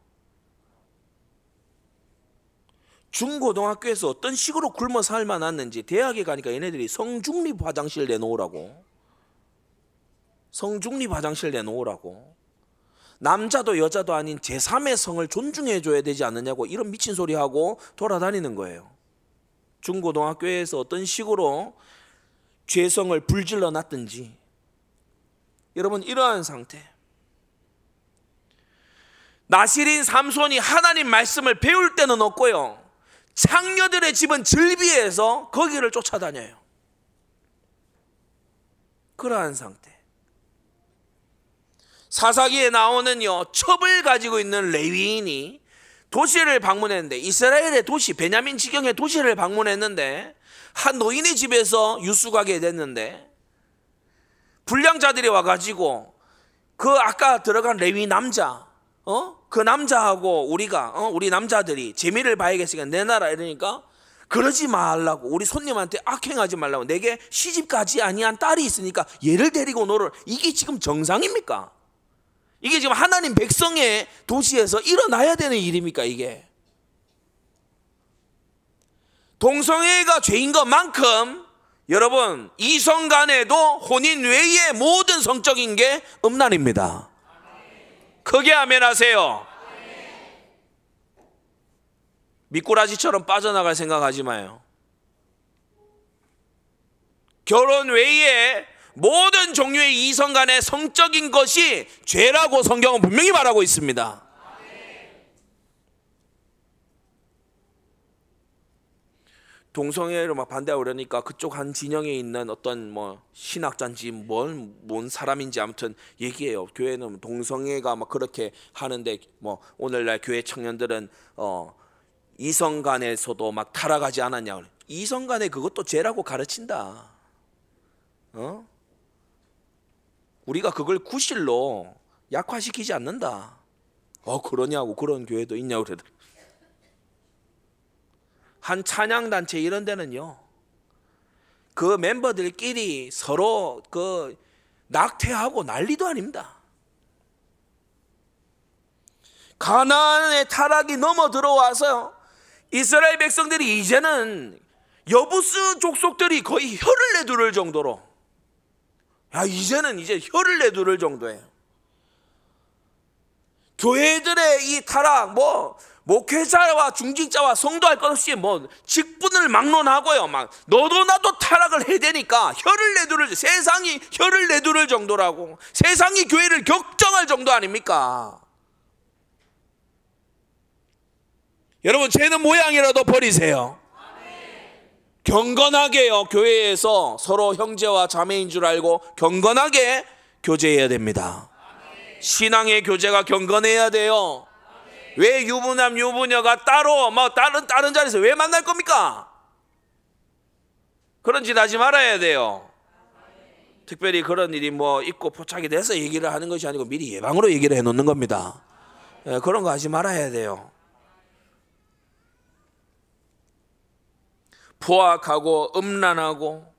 중고등학교에서 어떤 식으로 굶어 살만났는지 대학에 가니까 얘네들이 성중립 화장실 내놓으라고. 성중립 화장실 내놓으라고. 남자도 여자도 아닌 제3의 성을 존중해 줘야 되지 않느냐고 이런 미친 소리 하고 돌아다니는 거예요. 중고등학교에서 어떤 식으로 죄성을 불질러 놨든지 여러분 이러한 상태. 나시린 삼손이 하나님 말씀을 배울 때는 없고요. 창녀들의 집은 즐비해서 거기를 쫓아다녀요. 그러한 상태. 사사기에 나오는요 첩을 가지고 있는 레위인이 도시를 방문했는데 이스라엘의 도시 베냐민 지경의 도시를 방문했는데 한 노인의 집에서 유숙하게 됐는데 불량자들이 와가지고 그 아까 들어간 레위 남자 어? 그 남자하고 우리가 어? 우리 남자들이 재미를 봐야겠으니까 내놔라 이러니까 그러지 말라고 우리 손님한테 악행하지 말라고 내게 시집가지 아니한 딸이 있으니까 얘를 데리고 놀을 이게 지금 정상입니까? 이게 지금 하나님 백성의 도시에서 일어나야 되는 일입니까, 이게? 동성애가 죄인 것만큼 여러분 이성 간에도 혼인 외의 모든 성적인 게 음란입니다. 크게 아멘 하세요. 미꾸라지처럼 빠져나갈 생각하지 마요. 결혼 외에 모든 종류의 이성 간의 성적인 것이 죄라고 성경은 분명히 말하고 있습니다. 동성애를 막 반대하고 그러니까 그쪽 한 진영에 있는 어떤 뭐 신학자인지 뭔, 뭔 사람인지 아무튼 얘기해요. 교회는 동성애가 막 그렇게 하는데 뭐 오늘날 교회 청년들은 어 이성 간에서도 막 타락하지 않았냐. 이성 간에 그것도 죄라고 가르친다. 어? 우리가 그걸 구실로 약화시키지 않는다. 어 그러냐고 그런 교회도 있냐고 그러더 한 찬양 단체 이런 데는요. 그 멤버들끼리 서로 그 낙태하고 난리도 아닙니다. 가나안의 타락이 넘어 들어와서 이스라엘 백성들이 이제는 여부스 족속들이 거의 혀를 내두를 정도로 야, 이제는 이제 혀를 내두를 정도예요. 교회들의 이 타락, 뭐, 목회자와 중직자와 성도할 것 없이 뭐 직분을 막론하고요. 막 너도 나도 타락을 해야 되니까 혀를 내두를 세상이 혀를 내두를 정도라고 세상이 교회를 격정할 정도 아닙니까? 여러분 죄는 모양이라도 버리세요. 경건하게요. 교회에서 서로 형제와 자매인 줄 알고 경건하게 교제해야 됩니다. 신앙의 교제가 경건해야 돼요. 왜 유부남 유부녀가 따로 뭐 다른 다른 자리에서 왜 만날 겁니까? 그런 짓 하지 말아야 돼요. 특별히 그런 일이 뭐 있고 포착이 돼서 얘기를 하는 것이 아니고 미리 예방으로 얘기를 해 놓는 겁니다. 예, 그런 거 하지 말아야 돼요. 포악하고 음란하고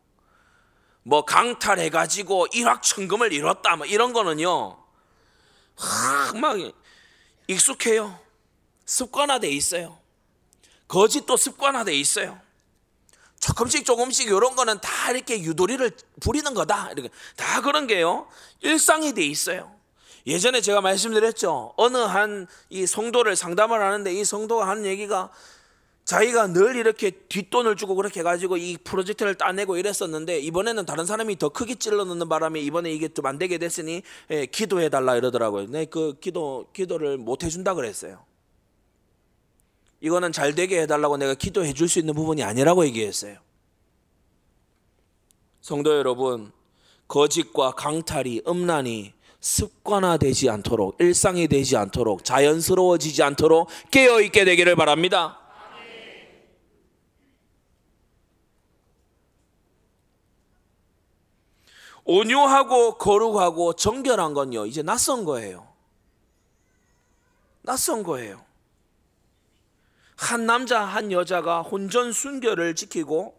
뭐 강탈해 가지고 일확천금을 이뤘다 뭐 이런 거는요. 막 익숙해요. 습관화돼 있어요. 거짓도 습관화돼 있어요. 조금씩 조금씩 이런 거는 다 이렇게 유도리를 부리는 거다. 이렇게 다 그런 게요. 일상이 돼 있어요. 예전에 제가 말씀드렸죠. 어느 한 이 성도를 상담을 하는데 이 성도가 하는 얘기가 자기가 늘 이렇게 뒷돈을 주고 그렇게 해가지고 이 프로젝트를 따내고 이랬었는데 이번에는 다른 사람이 더 크게 찔러 넣는 바람에 이번에 이게 좀 안 되게 됐으니 예, 기도해 달라 이러더라고요. 네, 그 기도 기도를 못 해준다 그랬어요. 이거는 잘 되게 해달라고 내가 기도해 줄 수 있는 부분이 아니라고 얘기했어요. 성도 여러분, 거짓과 강탈이, 음란이 습관화되지 않도록, 일상이 되지 않도록, 자연스러워지지 않도록 깨어있게 되기를 바랍니다. 온유하고 거룩하고 정결한 건요, 이제 낯선 거예요. 낯선 거예요. 한 남자 한 여자가 혼전 순결을 지키고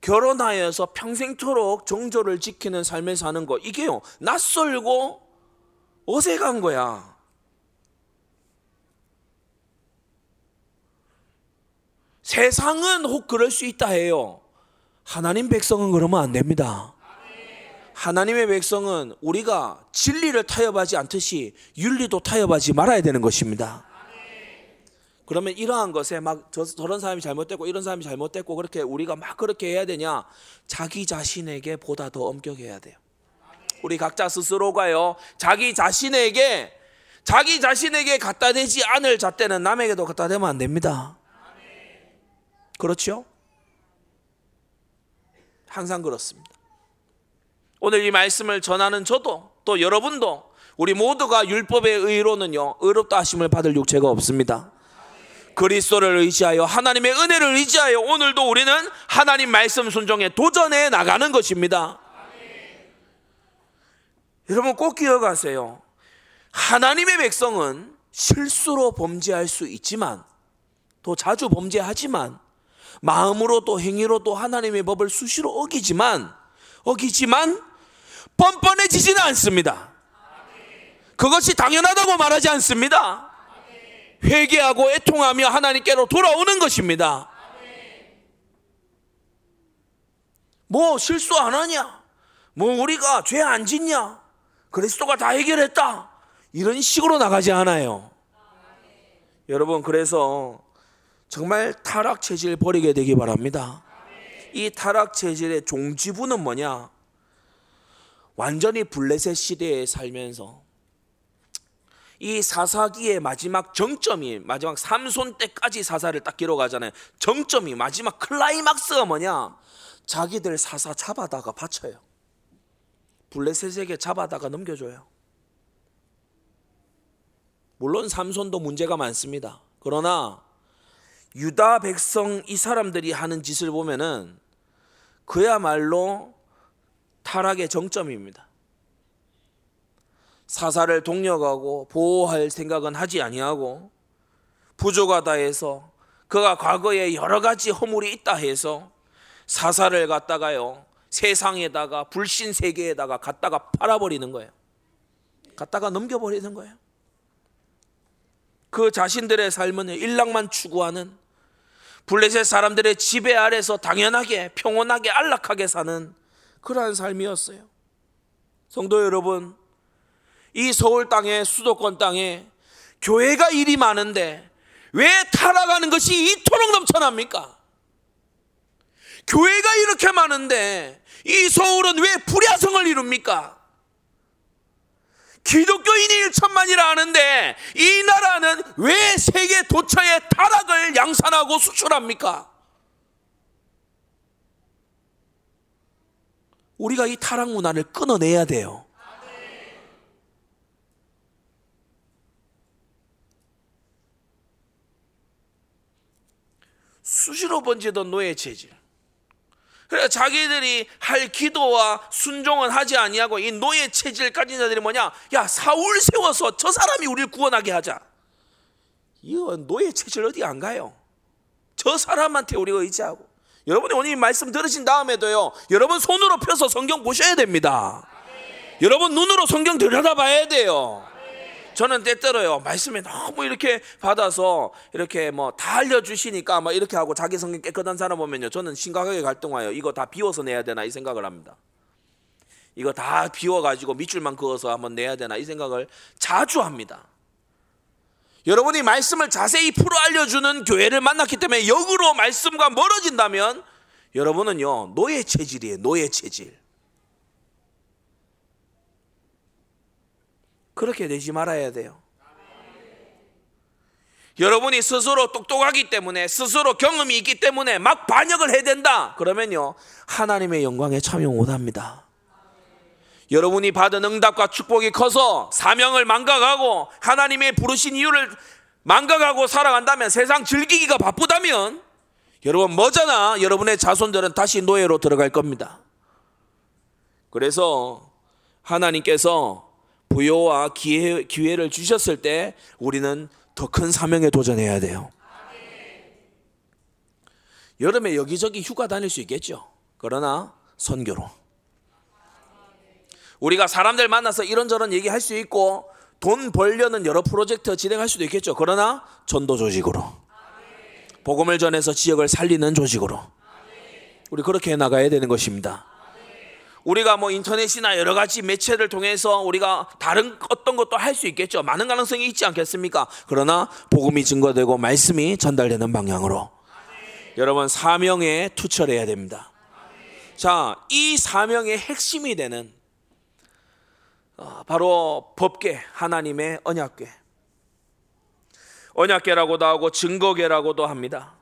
결혼하여서 평생토록 정조를 지키는 삶을 사는 거 이게요 낯설고 어색한 거야. 세상은 혹 그럴 수 있다 해요. 하나님 백성은 그러면 안 됩니다. 하나님의 백성은 우리가 진리를 타협하지 않듯이 윤리도 타협하지 말아야 되는 것입니다. 그러면 이러한 것에 막 저, 저런 사람이 잘못됐고 이런 사람이 잘못됐고 그렇게 우리가 막 그렇게 해야 되냐? 자기 자신에게 보다 더 엄격해야 돼요. 우리 각자 스스로가요. 자기 자신에게 자기 자신에게 갖다 대지 않을 잣대는 남에게도 갖다 대면 안 됩니다. 그렇죠? 항상 그렇습니다. 오늘 이 말씀을 전하는 저도 또 여러분도 우리 모두가 율법의 의로는요 의롭다 하심을 받을 육체가 없습니다. 그리스도를 의지하여 하나님의 은혜를 의지하여 오늘도 우리는 하나님 말씀 순종에 도전해 나가는 것입니다. 여러분 꼭 기억하세요. 하나님의 백성은 실수로 범죄할 수 있지만 또 자주 범죄하지만 마음으로 또 행위로 또 하나님의 법을 수시로 어기지만 어기지만 뻔뻔해지지는 않습니다. 그것이 당연하다고 말하지 않습니다. 회개하고 애통하며 하나님께로 돌아오는 것입니다. 뭐 실수 안 하냐? 뭐 우리가 죄 안 짓냐? 그리스도가 다 해결했다. 이런 식으로 나가지 않아요. 여러분 그래서 정말 타락 체질 버리게 되기 바랍니다. 이 타락 체질의 종지부는 뭐냐? 완전히 블레셋 시대에 살면서 이 사사기의 마지막 정점이 마지막 삼손 때까지 사사를 딱 기록하잖아요. 정점이 마지막 클라이막스가 뭐냐? 자기들 사사 잡아다가 바쳐요. 블레셋에게 잡아다가 넘겨줘요. 물론 삼손도 문제가 많습니다. 그러나 유다 백성 이 사람들이 하는 짓을 보면은 그야말로 타락의 정점입니다. 사사를 동력하고 보호할 생각은 하지 아니하고 부족하다 해서 그가 과거에 여러 가지 허물이 있다 해서 사사를 갖다가요 세상에다가 불신 세계에다가 갖다가 팔아버리는 거예요. 갖다가 넘겨버리는 거예요. 그 자신들의 삶은 일락만 추구하는 블레셋 사람들의 지배 아래서 당연하게 평온하게 안락하게 사는 그러한 삶이었어요. 성도 여러분, 이 서울 땅에 수도권 땅에 교회가 일이 많은데 왜 타락하는 것이 이토록 넘쳐납니까? 교회가 이렇게 많은데 이 서울은 왜 불야성을 이룹니까? 기독교인이 1천만이라 하는데 이 나라는 왜 세계 도처의 타락을 양산하고 수출합니까? 우리가 이 타락 문화를 끊어내야 돼요. 수시로 번지던 노예 체질. 그래 자기들이 할 기도와 순종은 하지 아니하고 이 노예 체질 가진 자들이 뭐냐? 야 사울 세워서 저 사람이 우리를 구원하게 하자. 이거 노예 체질 어디 안 가요? 저 사람한테 우리가 의지하고. 여러분이 오늘 말씀 들으신 다음에도요. 여러분 손으로 펴서 성경 보셔야 됩니다. 여러분 눈으로 성경 들여다봐야 돼요. 저는 때때로요 말씀에 너무 이렇게 받아서 이렇게 뭐 다 알려주시니까 뭐 이렇게 하고 자기 성경 깨끗한 사람 보면요 저는 심각하게 갈등하여 이거 다 비워서 내야 되나 이 생각을 합니다. 이거 다 비워가지고 밑줄만 그어서 한번 내야 되나 이 생각을 자주 합니다. 여러분이 말씀을 자세히 풀어 알려주는 교회를 만났기 때문에 역으로 말씀과 멀어진다면 여러분은요 노예 체질이에요 노예 체질. 그렇게 되지 말아야 돼요. 여러분이 스스로 똑똑하기 때문에 스스로 경험이 있기 때문에 막 반역을 해야 된다. 그러면요 하나님의 영광에 참여 못 합니다. 여러분이 받은 응답과 축복이 커서 사명을 망각하고 하나님의 부르신 이유를 망각하고 살아간다면 세상 즐기기가 바쁘다면 여러분 뭐잖아 여러분의 자손들은 다시 노예로 들어갈 겁니다. 그래서 하나님께서 부여와 기회, 기회를 주셨을 때 우리는 더 큰 사명에 도전해야 돼요. 여름에 여기저기 휴가 다닐 수 있겠죠. 그러나 선교로. 우리가 사람들 만나서 이런저런 얘기할 수 있고 돈 벌려는 여러 프로젝트 진행할 수도 있겠죠. 그러나 전도 조직으로. 복음을 전해서 지역을 살리는 조직으로. 우리 그렇게 나가야 되는 것입니다. 우리가 뭐 인터넷이나 여러 가지 매체를 통해서 우리가 다른 어떤 것도 할 수 있겠죠. 많은 가능성이 있지 않겠습니까? 그러나 복음이 증거되고 말씀이 전달되는 방향으로 여러분 사명에 투철해야 됩니다. 자, 이 사명의 핵심이 되는 어, 바로 법계 하나님의 언약궤. 언약궤라고도 하고 증거궤라고도 합니다.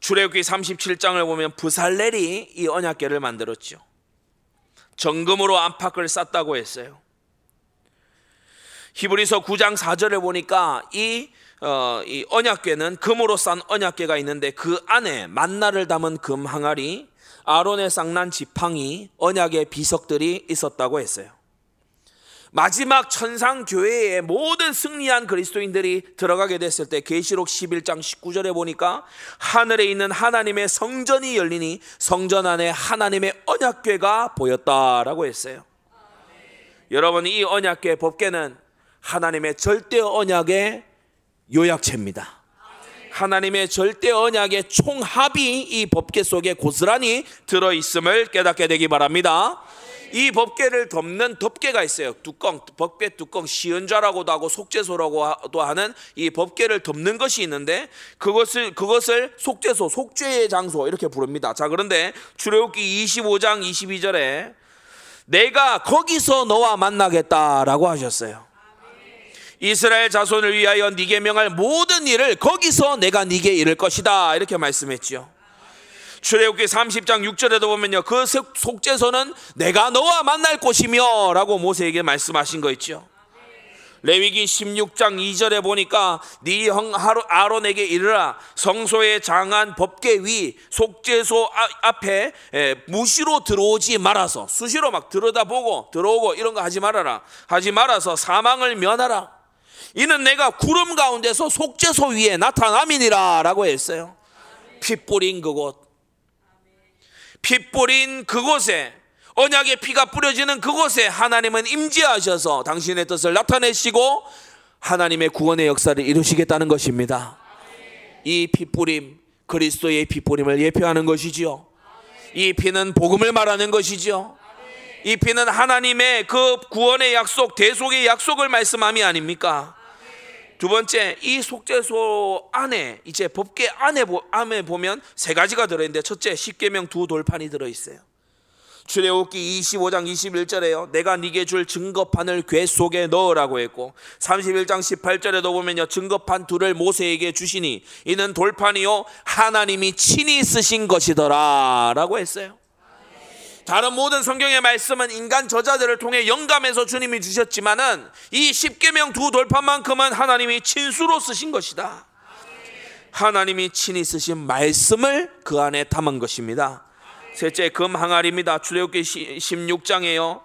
출애굽기 37장을 보면 부살렐이 이 언약궤를 만들었죠. 정금으로 안팎을 쌌다고 했어요. 히브리서 9장 4절에 보니까 이, 어, 이 언약궤는 금으로 싼 언약궤가 있는데 그 안에 만나를 담은 금 항아리, 아론의 쌍난 지팡이, 언약의 비석들이 있었다고 했어요. 마지막 천상 교회의 모든 승리한 그리스도인들이 들어가게 됐을 때 계시록 11장 19절에 보니까 하늘에 있는 하나님의 성전이 열리니 성전 안에 하나님의 언약궤가 보였다라고 했어요. 여러분 이 언약궤 법궤는 하나님의 절대 언약의 요약체입니다. 하나님의 절대 언약의 총합이 이 법궤 속에 고스란히 들어 있음을 깨닫게 되기 바랍니다. 이 법계를 덮는 덮개가 있어요. 뚜껑, 법계 뚜껑, 시연자라고도 하고 속죄소라고도 하는 이 법계를 덮는 것이 있는데 그것을 그것을 속죄소, 속죄의 장소 이렇게 부릅니다. 자, 그런데 출애굽기 25장 22절에 내가 거기서 너와 만나겠다라고 하셨어요. 이스라엘 자손을 위하여 네게 명할 모든 일을 거기서 내가 네게 이룰 것이다 이렇게 말씀했지요. 출애굽기 30장 6절에도 보면요. 그 속죄소는 내가 너와 만날 곳이며 라고 모세에게 말씀하신 거 있죠. 레위기 16장 2절에 보니까 네 형 아론에게 이르라. 성소의 장한 법계 위 속죄소 아, 앞에 무시로 들어오지 말아서 수시로 막 들여다보고 들어오고 이런 거 하지 말아라. 하지 말아서 사망을 면하라. 이는 내가 구름 가운데서 속죄소 위에 나타남이니라 라고 했어요. 피 뿌린 그곳 피 뿌린 그곳에 언약의 피가 뿌려지는 그곳에 하나님은 임재하셔서 당신의 뜻을 나타내시고 하나님의 구원의 역사를 이루시겠다는 것입니다. 이 피뿌림 그리스도의 피뿌림을 예표하는 것이지요. 이 피는 복음을 말하는 것이지요. 이 피는 하나님의 그 구원의 약속, 대속의 약속을 말씀함이 아닙니까? 두 번째 이 속죄소 안에 이제 법계 안에 보, 안에 보면 세 가지가 들어 있는데 첫째 십계명 두 돌판이 들어 있어요. 출애굽기 25장 21절에요. 내가 네게 줄 증거판을 궤 속에 넣으라고 했고 31장 18절에도 보면요. 증거판 둘을 모세에게 주시니 이는 돌판이요 하나님이 친히 쓰신 것이더라라고 했어요. 다른 모든 성경의 말씀은 인간 저자들을 통해 영감해서 주님이 주셨지만은 이 십계명 두 돌판만큼은 하나님이 친수로 쓰신 것이다. 하나님이 친히 쓰신 말씀을 그 안에 담은 것입니다. 셋째 금 항아리입니다. 출애굽기 16장에요.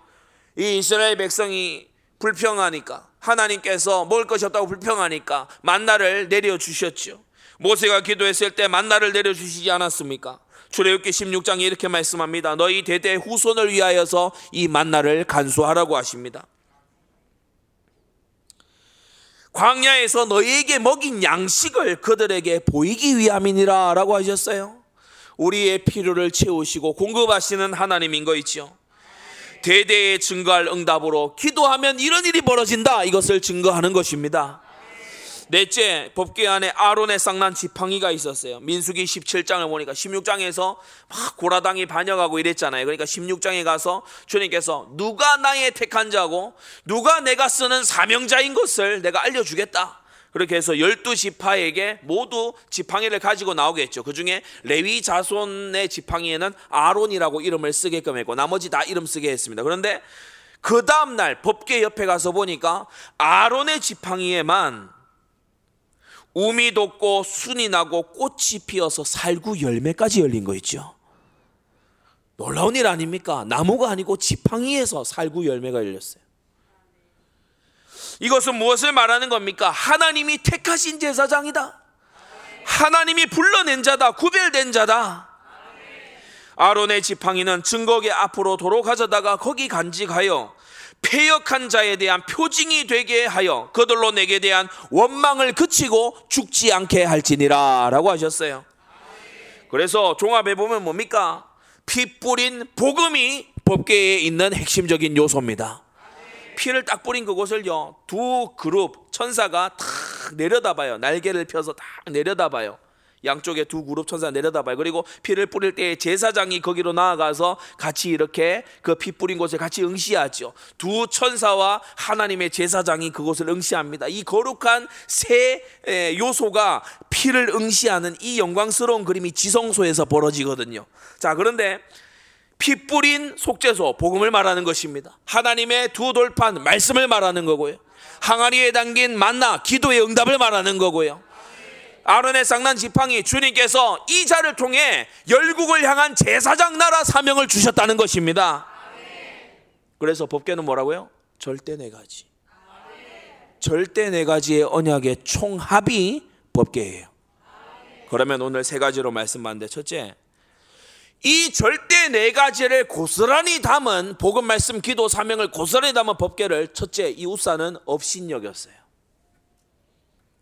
이 이스라엘 백성이 불평하니까 하나님께서 먹을 것이 없다고 불평하니까 만나를 내려 주셨죠. 모세가 기도했을 때 만나를 내려 주시지 않았습니까? 출애굽기 16장에 이렇게 말씀합니다. 너희 대대 후손을 위하여서 이 만나를 간수하라고 하십니다. 광야에서 너희에게 먹인 양식을 그들에게 보이기 위함이니라 라고 하셨어요. 우리의 필요를 채우시고 공급하시는 하나님인 거 있죠. 대대에 증거할 응답으로 기도하면 이런 일이 벌어진다. 이것을 증거하는 것입니다. 넷째, 법궤 안에 아론의 쌍난 지팡이가 있었어요. 민수기 17장을 보니까 16장에서 막 고라당이 반역하고 이랬잖아요. 그러니까 16장에 가서 주님께서 누가 나의 택한 자고 누가 내가 쓰는 사명자인 것을 내가 알려주겠다. 그렇게 해서 열두 지파에게 모두 지팡이를 가지고 나오겠죠. 그 중에 레위 자손의 지팡이에는 아론이라고 이름을 쓰게끔 했고 나머지 다 이름 쓰게 했습니다. 그런데 그 다음날 법계 옆에 가서 보니까 아론의 지팡이에만 우미 돋고 순이 나고 꽃이 피어서 살구 열매까지 열린 거 있죠. 놀라운 일 아닙니까? 나무가 아니고 지팡이에서 살구 열매가 열렸어요. 이것은 무엇을 말하는 겁니까? 하나님이 택하신 제사장이다. 하나님이 불러낸 자다. 구별된 자다. 아론의 지팡이는 증거계 앞으로 도로 가져다가 거기 간직하여 폐역한 자에 대한 표징이 되게 하여 그들로 내게 대한 원망을 그치고 죽지 않게 할지니라 라고 하셨어요. 그래서 종합해 보면 뭡니까? 피 뿌린 복음이 법계에 있는 핵심적인 요소입니다. 피를 딱 뿌린 그곳을요 두 그룹 천사가 탁 내려다봐요 날개를 펴서 딱 내려다봐요 양쪽에 두 그룹 천사 내려다봐요 그리고 피를 뿌릴 때 제사장이 거기로 나아가서 같이 이렇게 그 피 뿌린 곳에 같이 응시하죠 두 천사와 하나님의 제사장이 그곳을 응시합니다 이 거룩한 세 요소가 피를 응시하는 이 영광스러운 그림이 지성소에서 벌어지거든요 자 그런데 피 뿌린 속죄소 복음을 말하는 것입니다. 하나님의 두 돌판 말씀을 말하는 거고요. 항아리에 담긴 만나 기도의 응답을 말하는 거고요. 아론의 쌍난 지팡이 주님께서 이 자를 통해 열국을 향한 제사장 나라 사명을 주셨다는 것입니다. 그래서 법계는 뭐라고요? 절대 네 가지. 절대 네 가지의 언약의 총합이 법계예요. 그러면 오늘 세 가지로 말씀하는데 첫째, 이 절대 네 가지를 고스란히 담은 복음 말씀 기도 사명을 고스란히 담은 법계를 첫째 이 우사는 업신여겼어요.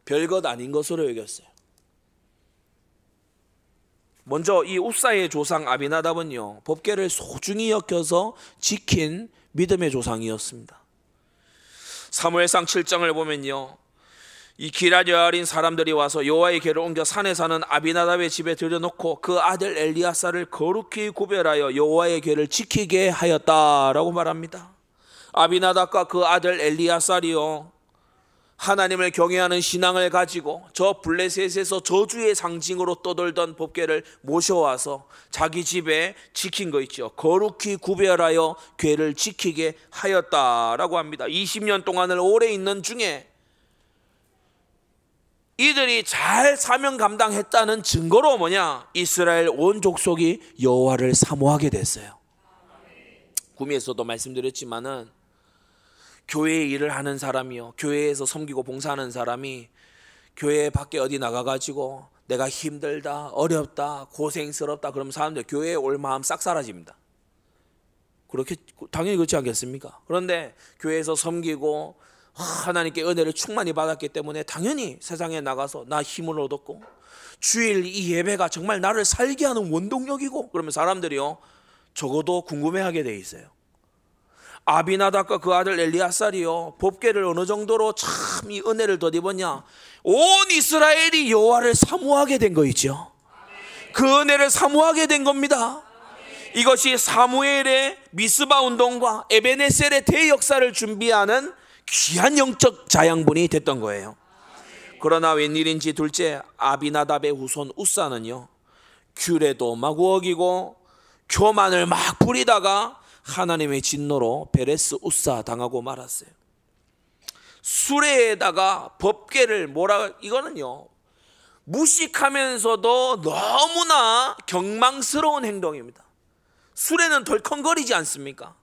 별것 아닌 것으로 여겼어요. 먼저 이 우사의 조상 아비나답은요 법계를 소중히 여겨서 지킨 믿음의 조상이었습니다. 사무엘상 7장을 보면요 이 기라려 어린 사람들이 와서 여호와의 궤를 옮겨 산에 사는 아비나답의 집에 들여놓고 그 아들 엘리야사를 거룩히 구별하여 여호와의 궤를 지키게 하였다라고 말합니다. 아비나답과 그 아들 엘리야살이요 하나님을 경외하는 신앙을 가지고 저 블레셋에서 저주의 상징으로 떠돌던 법궤를 모셔와서 자기 집에 지킨 거 있죠. 거룩히 구별하여 궤를 지키게 하였다라고 합니다. 20년 동안을 오래 있는 중에 이들이 잘 사명 감당했다는 증거로 뭐냐? 이스라엘 온 족속이 여호와를 사모하게 됐어요. 구미에서도 말씀드렸지만은 교회 일을 하는 사람이요, 교회에서 섬기고 봉사하는 사람이 교회 밖에 어디 나가가지고 내가 힘들다, 어렵다, 고생스럽다 그러면 사람들 교회에 올 마음 싹 사라집니다. 그렇게 당연히 그렇지 않겠습니까? 그런데 교회에서 섬기고 하나님께 은혜를 충만히 받았기 때문에 당연히 세상에 나가서 나 힘을 얻었고 주일 이 예배가 정말 나를 살게 하는 원동력이고 그러면 사람들이요 적어도 궁금해하게 돼 있어요. 아비나답과 그 아들 엘리아살이요 법궤를 어느 정도로 참 이 은혜를 덧입었냐? 온 이스라엘이 여호와를 사모하게 된 거 있죠. 그 은혜를 사모하게 된 겁니다. 이것이 사무엘의 미스바 운동과 에베네셀의 대역사를 준비하는 귀한 영적 자양분이 됐던 거예요. 그러나 웬일인지 둘째 아비나답의 후손 우사는요 규례도 마구 어기고 교만을 막 부리다가 하나님의 진노로 베레스 우사 당하고 말았어요. 수레에다가 법계를 뭐라 이거는요 무식하면서도 너무나 경망스러운 행동입니다. 수레는 덜컹거리지 않습니까?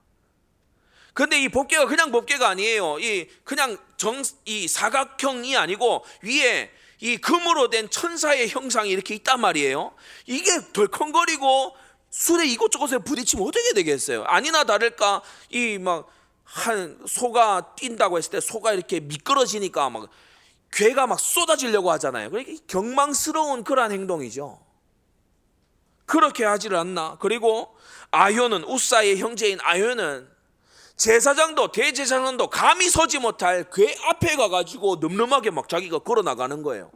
근데 이 법계가 그냥 법계가 아니에요. 이 그냥 정 이 사각형이 아니고 위에 이 금으로 된 천사의 형상이 이렇게 있단 말이에요. 이게 덜컹거리고 술에 이곳저곳에 부딪히면 어떻게 되겠어요? 아니나 다를까 이 막 한 소가 뛴다고 했을 때 소가 이렇게 미끄러지니까 막 괴가 막 쏟아지려고 하잖아요. 그러니까 경망스러운 그러한 행동이죠. 그렇게 하지를 않나. 그리고 아효는 우사의 형제인 아효는 제사장도 대제사장도 감히 서지 못할 괴 앞에 가가지고 늠름하게 막 자기가 걸어 나가는 거예요.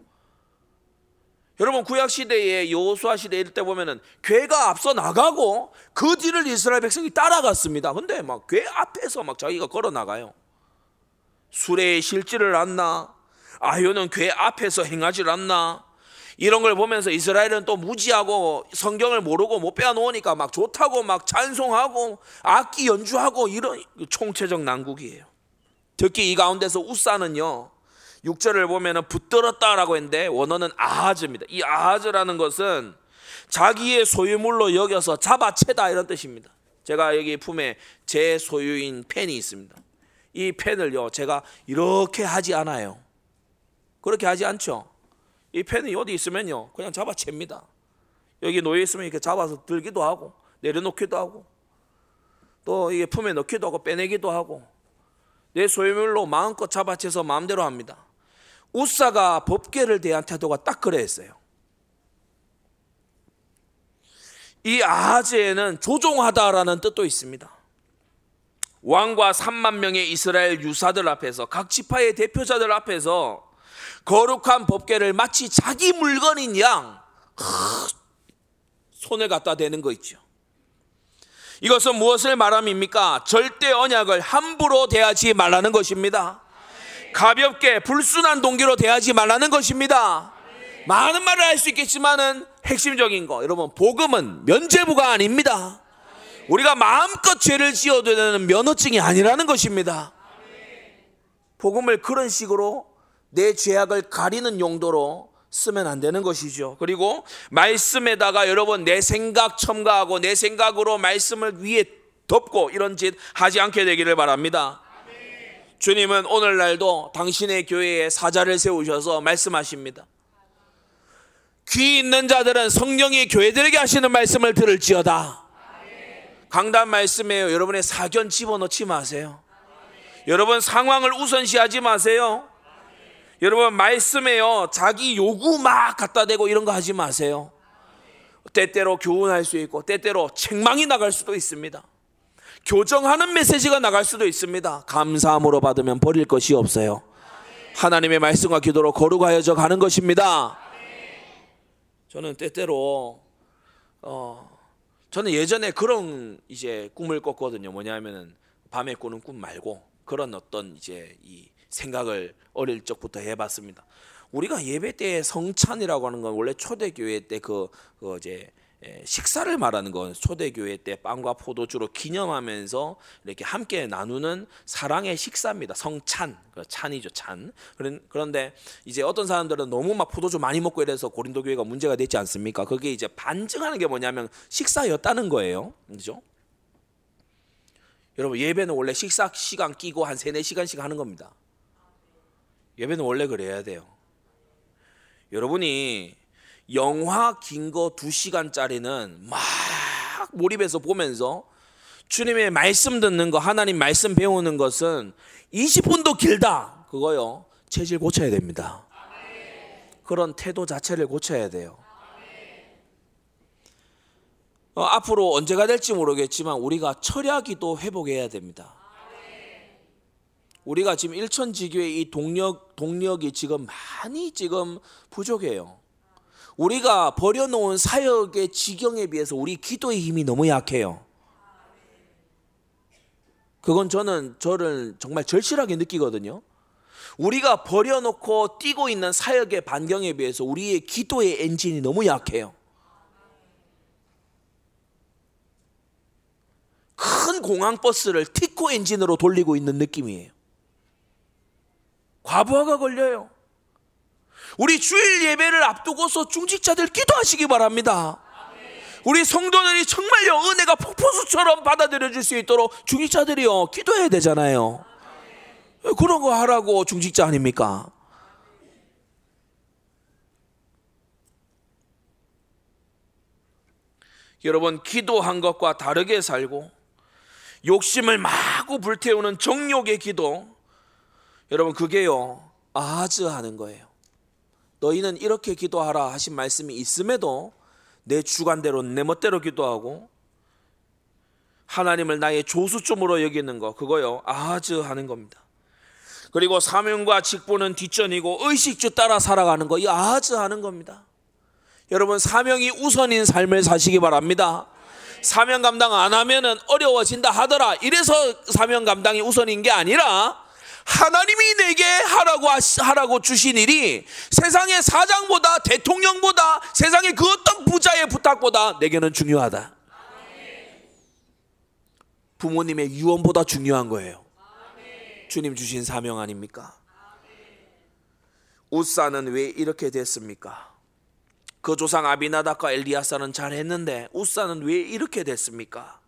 여러분 구약 시대에 여호수아 시대 이럴 때 보면은 괴가 앞서 나가고 그 뒤를 이스라엘 백성이 따라갔습니다. 근데 막 괴 앞에서 막 자기가 걸어 나가요. 수레에 실지를 않나? 아효는 괴 앞에서 행하질 않나? 이런 걸 보면서 이스라엘은 또 무지하고 성경을 모르고 못 빼놓으니까 막 좋다고 막 찬송하고 악기 연주하고 이런 총체적 난국이에요. 특히 이 가운데서 우사는요. 6절을 보면은 붙들었다라고 했는데 원어는 아하즈입니다. 이 아하즈라는 것은 자기의 소유물로 여겨서 잡아채다 이런 뜻입니다. 제가 여기 품에 제 소유인 펜이 있습니다. 이 펜을요, 제가 이렇게 하지 않아요. 그렇게 하지 않죠. 이 펜이 어디 있으면요, 그냥 잡아챕니다. 여기 놓여 있으면 이렇게 잡아서 들기도 하고, 내려놓기도 하고, 또 이게 품에 넣기도 하고, 빼내기도 하고, 내 소유물로 마음껏 잡아채서 마음대로 합니다. 우사가 법계를 대한 태도가 딱 그랬어요. 이 아하즈에는 조종하다라는 뜻도 있습니다. 왕과 3만 명의 이스라엘 유사들 앞에서 각 지파의 대표자들 앞에서 거룩한 법계를 마치 자기 물건인 양 손에 갖다 대는 거 있죠. 이것은 무엇을 말함입니까? 절대 언약을 함부로 대하지 말라는 것입니다. 가볍게 불순한 동기로 대하지 말라는 것입니다. 많은 말을 할 수 있겠지만은 핵심적인 거 여러분 복음은 면죄부가 아닙니다. 우리가 마음껏 죄를 지어도 되는 면허증이 아니라는 것입니다. 복음을 그런 식으로 내 죄악을 가리는 용도로 쓰면 안 되는 것이죠. 그리고 말씀에다가 여러분 내 생각 첨가하고 내 생각으로 말씀을 위에 덮고 이런 짓 하지 않게 되기를 바랍니다. 주님은 오늘날도 당신의 교회에 사자를 세우셔서 말씀하십니다. 귀 있는 자들은 성령이 교회들에게 하시는 말씀을 들을지어다. 강단 말씀에요. 여러분의 사견 집어넣지 마세요. 여러분 상황을 우선시하지 마세요. 여러분 말씀에요. 자기 요구 막 갖다 대고 이런 거 하지 마세요. 때때로 교훈할 수 있고 때때로 책망이 나갈 수도 있습니다. 교정하는 메시지가 나갈 수도 있습니다. 감사함으로 받으면 버릴 것이 없어요. 하나님의 말씀과 기도로 거룩하여져 가는 것입니다. 저는 때때로 어 저는 예전에 그런 이제 꿈을 꿨거든요. 뭐냐면은 밤에 꾸는 꿈 말고 그런 어떤 이제 이 생각을 어릴 적부터 해봤습니다. 우리가 예배 때 성찬이라고 하는 건 원래 초대교회 때그 그 이제 예, 식사를 말하는 건 초대교회 때 빵과 포도주로 기념하면서 이렇게 함께 나누는 사랑의 식사입니다. 성찬, 그 찬이죠, 찬. 그런데 이제 어떤 사람들은 너무 막 포도주 많이 먹고 이래서 고린도 교회가 문제가 됐지 않습니까? 그게 이제 반증하는 게 뭐냐면 식사였다는 거예요. 그죠? 여러분 예배는 원래 식사 시간 끼고 한 3, 4시간씩 하는 겁니다. 예배는 원래 그래야 돼요. 여러분이 영화 긴거 2시간짜리는 막 몰입해서 보면서 주님의 말씀 듣는 거, 하나님 말씀 배우는 것은 20분도 길다. 그거요. 체질 고쳐야 됩니다. 그런 태도 자체를 고쳐야 돼요. 어, 앞으로 언제가 될지 모르겠지만 우리가 철야기도 회복해야 됩니다. 우리가 지금 일천지교의 이 동력 동력이 지금 많이 지금 부족해요. 우리가 버려놓은 사역의 지경에 비해서 우리 기도의 힘이 너무 약해요. 그건 저는 저를 정말 절실하게 느끼거든요. 우리가 버려놓고 뛰고 있는 사역의 반경에 비해서 우리의 기도의 엔진이 너무 약해요. 큰 공항버스를 티코 엔진으로 돌리고 있는 느낌이에요. 과부하가 걸려요. 우리 주일 예배를 앞두고서 중직자들 기도하시기 바랍니다. 우리 성도들이 정말요 은혜가 폭포수처럼 받아들여 줄 수 있도록 중직자들이요 기도해야 되잖아요. 그런 거 하라고 중직자 아닙니까? 여러분 기도한 것과 다르게 살고 욕심을 마구 불태우는 정욕의 기도 여러분 그게요 아즈 하는 거예요. 너희는 이렇게 기도하라 하신 말씀이 있음에도 내 주관대로 내 멋대로 기도하고 하나님을 나의 조수점으로 여기는 거 그거요 아즈 하는 겁니다. 그리고 사명과 직분은 뒷전이고 의식주 따라 살아가는 거 이 아즈 하는 겁니다. 여러분 사명이 우선인 삶을 사시기 바랍니다. 사명 감당 안 하면은 어려워진다 하더라. 이래서 사명 감당이 우선인 게 아니라 하나님이 내게 하라고 하라고 주신 일이 세상의 사장보다 대통령보다 세상의 그 어떤 부자의 부탁보다 내게는 중요하다. 부모님의 유언보다 중요한 거예요. 주님 주신 사명 아닙니까? 우사는 왜 이렇게 됐습니까? 그 조상 아비나답과 엘리야사는 잘했는데 우사는 왜 이렇게 됐습니까?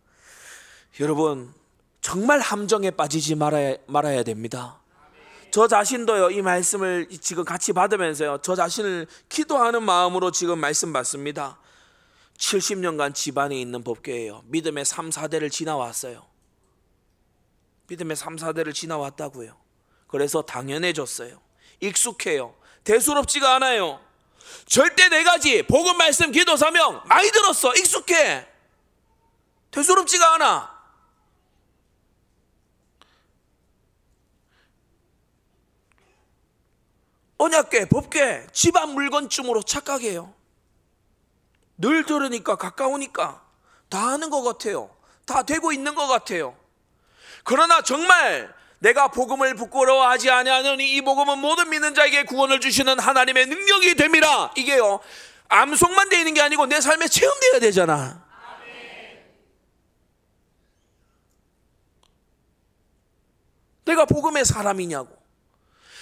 여러분 정말 함정에 빠지지 말아야, 말아야 됩니다. 저 자신도요 이 말씀을 지금 같이 받으면서요 저 자신을 기도하는 마음으로 지금 말씀 받습니다. 70년간 집안에 있는 법궤예요. 믿음의 3, 4대를 지나왔어요. 믿음의 3, 4대를 지나왔다고요. 그래서 당연해졌어요. 익숙해요. 대수롭지가 않아요. 절대 네 가지 복음 말씀 기도 사명 많이 들었어 익숙해 대수롭지가 않아 언약계 법계 집안 물건쯤으로 착각해요 늘 들으니까 가까우니까 다 하는 것 같아요 다 되고 있는 것 같아요 그러나 정말 내가 복음을 부끄러워하지 아니하노니 이 복음은 모든 믿는 자에게 구원을 주시는 하나님의 능력이 됩니다. 이게요. 암송만 되어 있는 게 아니고 내 삶에 체험되어야 되잖아. 내가 복음의 사람이냐고.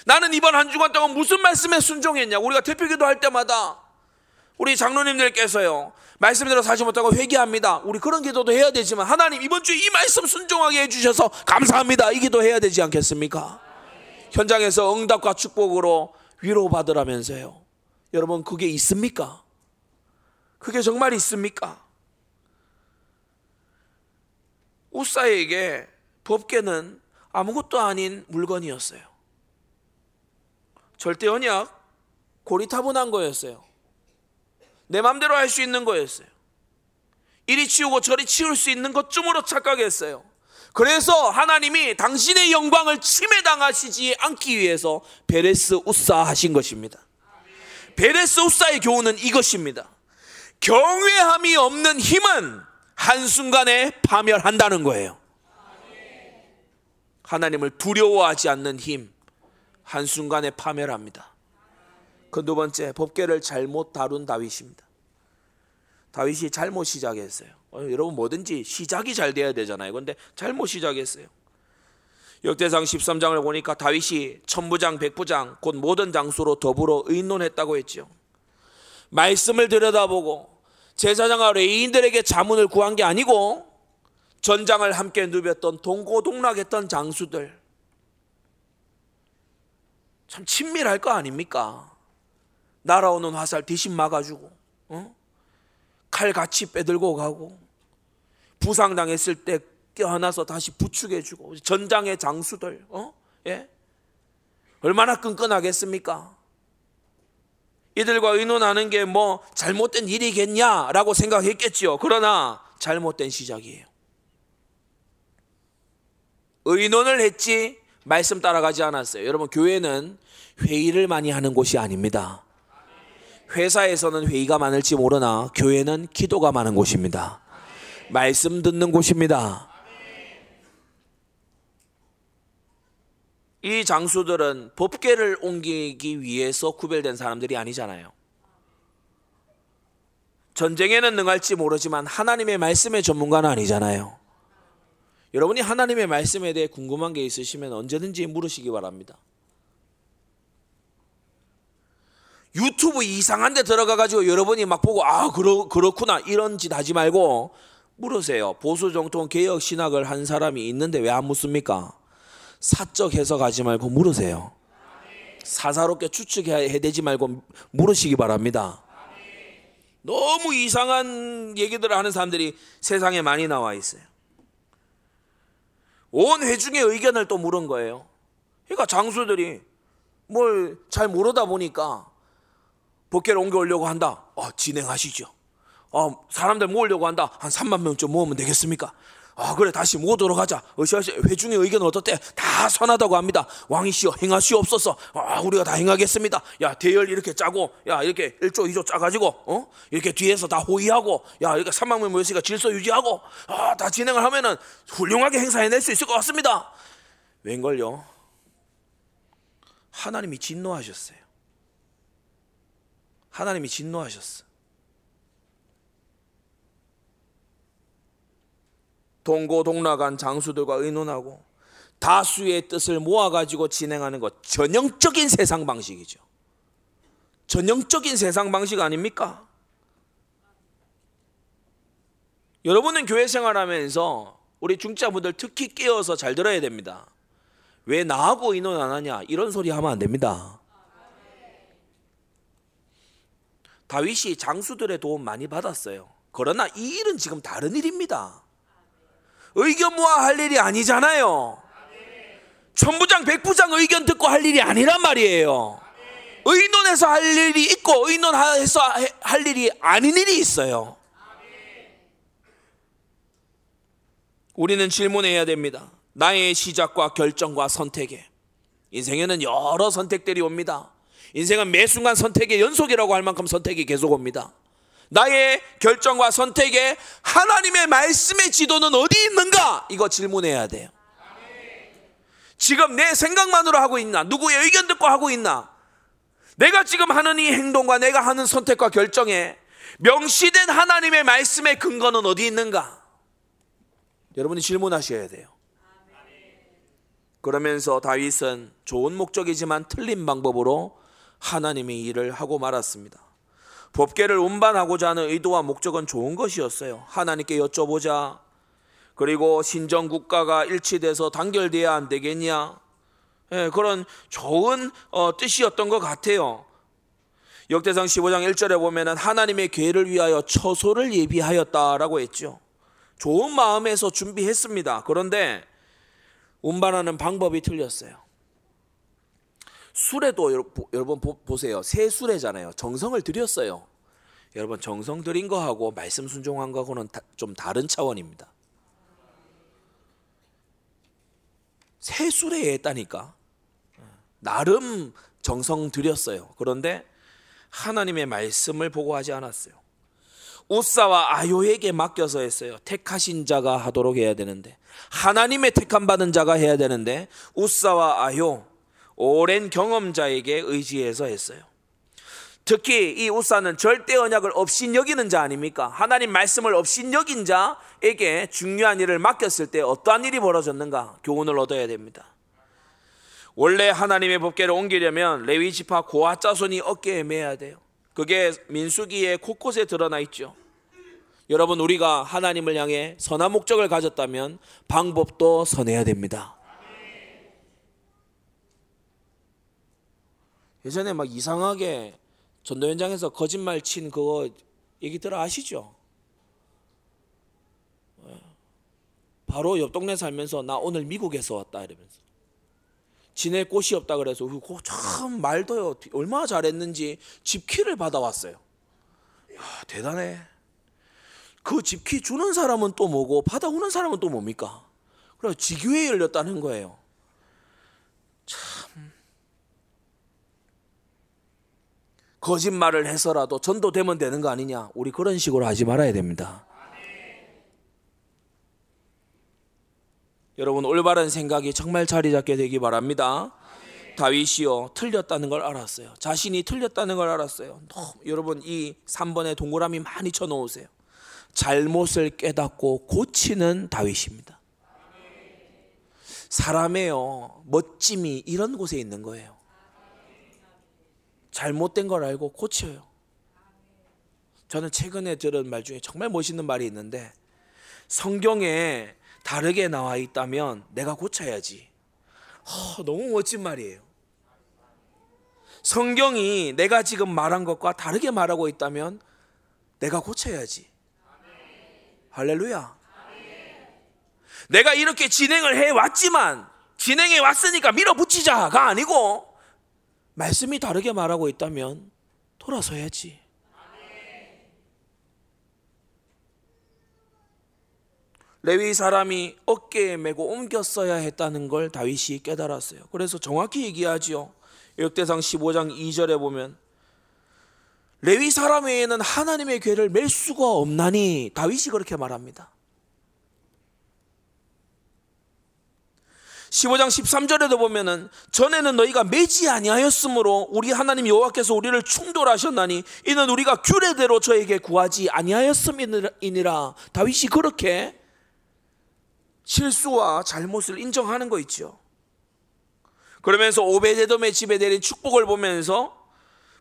나는 이번 한 주간 동안 무슨 말씀에 순종했냐고. 우리가 대표 기도 할 때마다 우리 장로님들께서요. 말씀대로 살지 못하고 회개합니다. 우리 그런 기도도 해야 되지만 하나님 이번 주에 이 말씀 순종하게 해 주셔서 감사합니다. 이 기도 해야 되지 않겠습니까? 현장에서 응답과 축복으로 위로받으라면서요. 여러분 그게 있습니까? 그게 정말 있습니까? 우사에게 법계는 아무것도 아닌 물건이었어요. 절대 언약 고리타분한 거였어요. 내 마음대로 할 수 있는 거였어요. 이리 치우고 저리 치울 수 있는 것쯤으로 착각했어요. 그래서 하나님이 당신의 영광을 침해당하시지 않기 위해서 베레스 우사 하신 것입니다. 베레스 우사의 교훈은 이것입니다. 경외함이 없는 힘은 한순간에 파멸한다는 거예요. 하나님을 두려워하지 않는 힘, 한순간에 파멸합니다. 그 두 번째 법계를 잘못 다룬 다윗입니다. 다윗이 잘못 시작했어요. 어, 여러분 뭐든지 시작이 잘 돼야 되잖아요. 근데 잘못 시작했어요. 역대상 13장을 보니까 다윗이 천부장, 백부장, 곧 모든 장수로 더불어 의논했다고 했죠. 말씀을 들여다보고 제사장과 레인들에게 자문을 구한 게 아니고 전장을 함께 누볐던 동고동락했던 장수들 참 친밀할 거 아닙니까? 날아오는 화살 대신 막아주고 어? 칼 같이 빼들고 가고 부상당했을 때 껴안아서 다시 부축해주고 전장의 장수들 어? 예? 얼마나 끈끈하겠습니까? 이들과 의논하는 게 뭐 잘못된 일이겠냐라고 생각했겠지요. 그러나 잘못된 시작이에요. 의논을 했지 말씀 따라가지 않았어요. 여러분 교회는 회의를 많이 하는 곳이 아닙니다. 회사에서는 회의가 많을지 모르나 교회는 기도가 많은 곳입니다. 말씀 듣는 곳입니다. 이 장수들은 법계를 옮기기 위해서 구별된 사람들이 아니잖아요. 전쟁에는 능할지 모르지만 하나님의 말씀의 전문가는 아니잖아요. 여러분이 하나님의 말씀에 대해 궁금한 게 있으시면 언제든지 물으시기 바랍니다. 유튜브 이상한 데 들어가 가지고 여러분이 막 보고 아 그러, 그렇구나 이런 짓 하지 말고 물으세요. 보수 정통 개혁 신학을 한 사람이 있는데 왜 안 묻습니까? 사적 해석하지 말고 물으세요. 사사롭게 추측해대지 말고 물으시기 바랍니다. 너무 이상한 얘기들을 하는 사람들이 세상에 많이 나와 있어요. 온 회중의 의견을 또 물은 거예요. 그러니까 장수들이 뭘 잘 모르다 보니까 복귀를 옮겨오려고 한다. 어, 진행하시죠. 어, 사람들 모으려고 한다. 한 3만 명쯤 모으면 되겠습니까? 아 그래 다시 모도록 하자. 어시어시 회중의 의견은 어떻대? 다 선하다고 합니다. 왕이시여 행하시옵소서. 아 우리가 다 행하겠습니다. 야 대열 이렇게 짜고 야 이렇게 1조 2조 짜가지고 어 이렇게 뒤에서 다 호의하고 야 이렇게 3만 명 모였으니까 질서 유지하고 아 다 진행을 하면은 훌륭하게 행사해낼 수 있을 것 같습니다. 웬걸요? 하나님이 진노하셨어요. 하나님이 진노하셨어. 동고동락한 장수들과 의논하고 다수의 뜻을 모아가지고 진행하는 것 전형적인 세상 방식이죠. 전형적인 세상 방식 아닙니까? 여러분은 교회 생활하면서 우리 중자분들 특히 깨어서 잘 들어야 됩니다. 왜 나하고 의논 안 하냐? 이런 소리 하면 안 됩니다. 다윗이 장수들의 도움 많이 받았어요. 그러나 이 일은 지금 다른 일입니다. 의견 모아 할 일이 아니잖아요. 천부장, 백부장 의견 듣고 할 일이 아니란 말이에요. 의논해서 할 일이 있고 의논해서 할 일이 아닌 일이 있어요. 우리는 질문해야 됩니다. 나의 시작과 결정과 선택에 인생에는 여러 선택들이 옵니다. 인생은 매 순간 선택의 연속이라고 할 만큼 선택이 계속 옵니다. 나의 결정과 선택에 하나님의 말씀의 지도는 어디 있는가? 이거 질문해야 돼요. 지금 내 생각만으로 하고 있나? 누구의 의견 듣고 하고 있나? 내가 지금 하는 이 행동과 내가 하는 선택과 결정에 명시된 하나님의 말씀의 근거는 어디 있는가? 여러분이 질문하셔야 돼요. 그러면서 다윗은 좋은 목적이지만 틀린 방법으로 하나님의 일을 하고 말았습니다. 법계를 운반하고자 하는 의도와 목적은 좋은 것이었어요. 하나님께 여쭤보자. 그리고 신정 국가가 일치돼서 단결돼야 안 되겠냐? 예, 그런 좋은 어, 뜻이었던 것 같아요. 역대상 15장 1절에 보면은 하나님의 계를 위하여 처소를 예비하였다라고 했죠. 좋은 마음에서 준비했습니다. 그런데 운반하는 방법이 틀렸어요. 술에도 여러분 보세요. 새 술에잖아요. 정성을 들였어요. 여러분 정성 들인 거하고 말씀 순종한 거하고는 좀 다른 차원입니다. 새 술에 했다니까. 나름 정성 들였어요. 그런데 하나님의 말씀을 보고 하지 않았어요. 우사와 아요에게 맡겨서 했어요. 택하신 자가 하도록 해야 되는데 하나님의 택함 받은 자가 해야 되는데 우사와 아요 오랜 경험자에게 의지해서 했어요. 특히 이 우사는 절대 언약을 없인 여기는 자 아닙니까? 하나님 말씀을 없인 여긴 자에게 중요한 일을 맡겼을 때 어떠한 일이 벌어졌는가 교훈을 얻어야 됩니다. 원래 하나님의 법계를 옮기려면 레위 지파 고아 자손이 어깨에 매야 돼요. 그게 민수기에 곳곳에 드러나 있죠. 여러분 우리가 하나님을 향해 선한 목적을 가졌다면 방법도 선해야 됩니다. 예전에 막 이상하게 전도 현장에서 거짓말 친 그거 얘기 들어 아시죠? 예. 바로 옆 동네 살면서 나 오늘 미국에서 왔다 이러면서 지낼 곳이 없다 그래서 참 말도요 얼마나 잘했는지 집키를 받아왔어요. 야, 대단해. 그 집키 주는 사람은 또 뭐고 받아오는 사람은 또 뭡니까? 그래 지교회 열렸다는 거예요. 참 거짓말을 해서라도 전도되면 되는 거 아니냐? 우리 그런 식으로 하지 말아야 됩니다. 여러분 올바른 생각이 정말 자리 잡게 되기 바랍니다. 다윗이요 틀렸다는 걸 알았어요. 자신이 틀렸다는 걸 알았어요. 너, 여러분 이 3번에 동그라미 많이 쳐 놓으세요. 잘못을 깨닫고 고치는 다윗입니다. 사람의요 멋짐이 이런 곳에 있는 거예요. 잘못된 걸 알고 고쳐요. 저는 최근에 들은 말 중에 정말 멋있는 말이 있는데 성경에 다르게 나와 있다면 내가 고쳐야지. 허, 너무 멋진 말이에요. 성경이 내가 지금 말한 것과 다르게 말하고 있다면 내가 고쳐야지. 할렐루야. 내가 이렇게 진행을 해 왔지만 진행해 왔으니까 밀어붙이자가 아니고 말씀이 다르게 말하고 있다면 돌아서야지. 레위 사람이 어깨에 메고 옮겼어야 했다는 걸 다윗이 깨달았어요. 그래서 정확히 얘기하지요. 역대상 15장 2절에 보면 레위 사람 외에는 하나님의 괴를 맬 수가 없나니 다윗이 그렇게 말합니다. 15장 13절에도 보면은 전에는 너희가 매지 아니하였으므로 우리 하나님 여호와께서 우리를 충돌하셨나니 이는 우리가 규례대로 저에게 구하지 아니하였음이니라 다윗이 그렇게 실수와 잘못을 인정하는 거 있죠. 그러면서 오베데돔의 집에 내린 축복을 보면서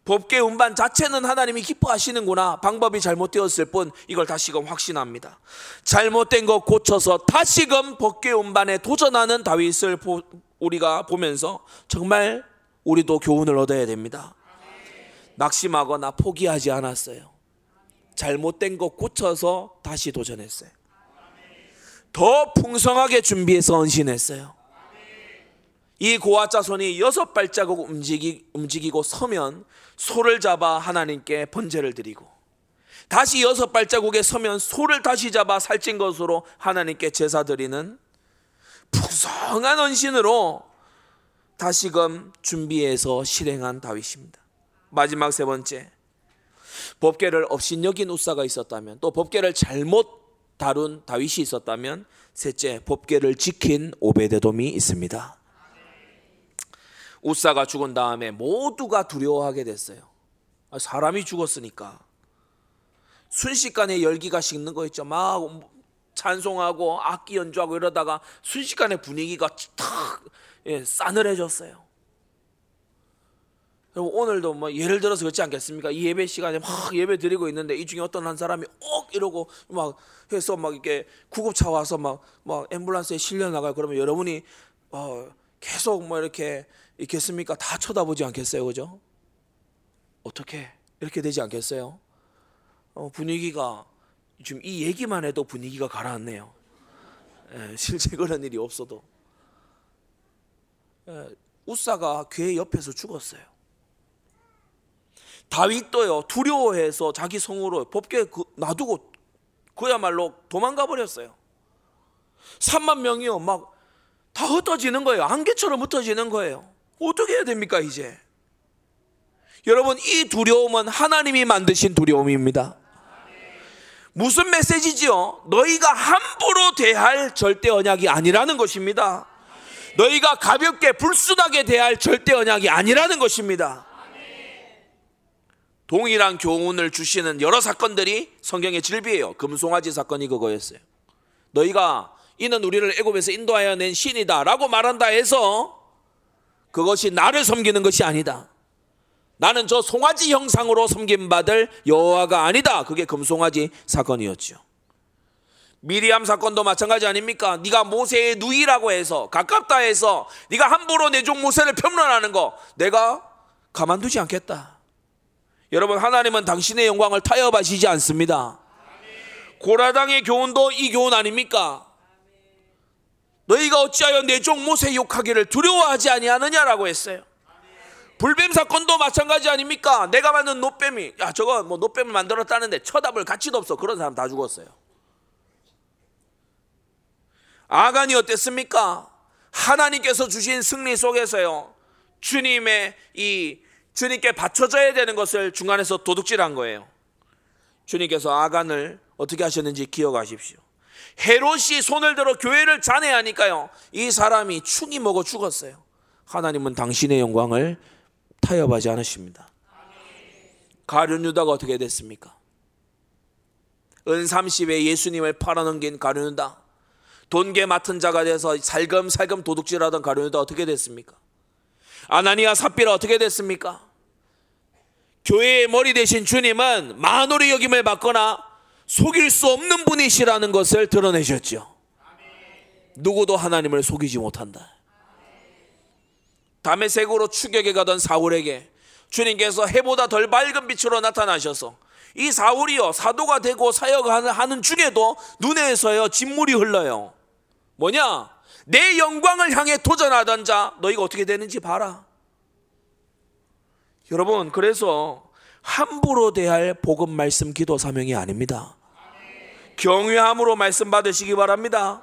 법계 운반 자체는 하나님이 기뻐하시는구나. 방법이 잘못되었을 뿐 이걸 다시금 확신합니다. 잘못된 것 고쳐서 다시금 법계 운반에 도전하는 다윗을 보, 우리가 보면서 정말 우리도 교훈을 얻어야 됩니다. 낙심하거나 포기하지 않았어요. 잘못된 것 고쳐서 다시 도전했어요. 더 풍성하게 준비해서 헌신했어요. 이 고아 자손이 여섯 발자국 움직이, 움직이고 서면 소를 잡아 하나님께 번제를 드리고 다시 여섯 발자국에 서면 소를 다시 잡아 살찐 것으로 하나님께 제사 드리는 풍성한 헌신으로 다시금 준비해서 실행한 다윗입니다. 마지막 세 번째 법계를 업신여긴 우사가 있었다면 또 법계를 잘못 다룬 다윗이 있었다면 셋째 법계를 지킨 오베데돔이 있습니다. 우사가 죽은 다음에 모두가 두려워하게 됐어요. 아, 사람이 죽었으니까 순식간에 열기가 식는 거 있죠. 막 찬송하고 악기 연주하고 이러다가 순식간에 분위기가 탁 예, 싸늘해졌어요. 오늘도 뭐 예를 들어서 그렇지 않겠습니까? 이 예배 시간에 막 예배 드리고 있는데 이 중에 어떤 한 사람이 억 이러고 막 해서 막 이렇게 구급차 와서 막, 막 앰뷸런스에 실려 나가요. 그러면 여러분이 어, 계속 뭐 이렇게 있겠습니까? 다 쳐다보지 않겠어요, 그죠? 어떻게 이렇게 되지 않겠어요? 어, 분위기가 지금 이 얘기만 해도 분위기가 가라앉네요. 예, 실제 그런 일이 없어도 예, 우사가 괴 옆에서 죽었어요. 다윗도요 두려워해서 자기 성으로 법계 그, 놔두고 그야말로 도망가 버렸어요. 3만 명이요 막 다 흩어지는 거예요. 안개처럼 흩어지는 거예요. 어떻게 해야 됩니까, 이제? 여러분, 이 두려움은 하나님이 만드신 두려움입니다. 무슨 메시지지요? 너희가 함부로 대할 절대 언약이 아니라는 것입니다. 너희가 가볍게 불순하게 대할 절대 언약이 아니라는 것입니다. 동일한 교훈을 주시는 여러 사건들이 성경의 질비예요. 금송아지 사건이 그거였어요. 너희가 이는 우리를 애굽에서 인도하여 낸 신이다라고 말한다 해서 그것이 나를 섬기는 것이 아니다. 나는 저 송아지 형상으로 섬김받을 여호와가 아니다. 그게 금송아지 사건이었죠. 미리암 사건도 마찬가지 아닙니까? 네가 모세의 누이라고 해서 가깝다 해서 네가 함부로 내 종 모세를 평론하는 거 내가 가만두지 않겠다. 여러분 하나님은 당신의 영광을 타협하시지 않습니다. 고라당의 교훈도 이 교훈 아닙니까? 너희가 어찌하여 내 종 모세 욕하기를 두려워하지 아니하느냐라고 했어요. 불뱀 사건도 마찬가지 아닙니까? 내가 만든 노뱀이 야 저거 뭐 노뱀을 만들었다는데 쳐다볼 가치도 없어. 그런 사람 다 죽었어요. 아간이 어땠습니까? 하나님께서 주신 승리 속에서요. 주님의 이 주님께 바쳐져야 되는 것을 중간에서 도둑질한 거예요. 주님께서 아간을 어떻게 하셨는지 기억하십시오. 헤롯이 손을 들어 교회를 잔해하니까요. 이 사람이 충이 먹어 죽었어요. 하나님은 당신의 영광을 타협하지 않으십니다. 가룟 유다가 어떻게 됐습니까? 은 30에 예수님을 팔아넘긴 가룟 유다. 돈개 맡은 자가 돼서 살금살금 도둑질하던 가룟 유다 어떻게 됐습니까? 아나니아 삽비라 어떻게 됐습니까? 교회의 머리 대신 주님은 만월의 여김을 받거나 속일 수 없는 분이시라는 것을 드러내셨죠. 누구도 하나님을 속이지 못한다. 담에색으로 추격해 가던 사울에게 주님께서 해보다 덜 밝은 빛으로 나타나셔서 이 사울이요 사도가 되고 사역하는 중에도 눈에서요 진물이 흘러요. 뭐냐? 내 영광을 향해 도전하던 자 너희가 어떻게 되는지 봐라. 여러분 그래서 함부로 대할 복음 말씀 기도 사명이 아닙니다. 경외함으로 말씀 받으시기 바랍니다.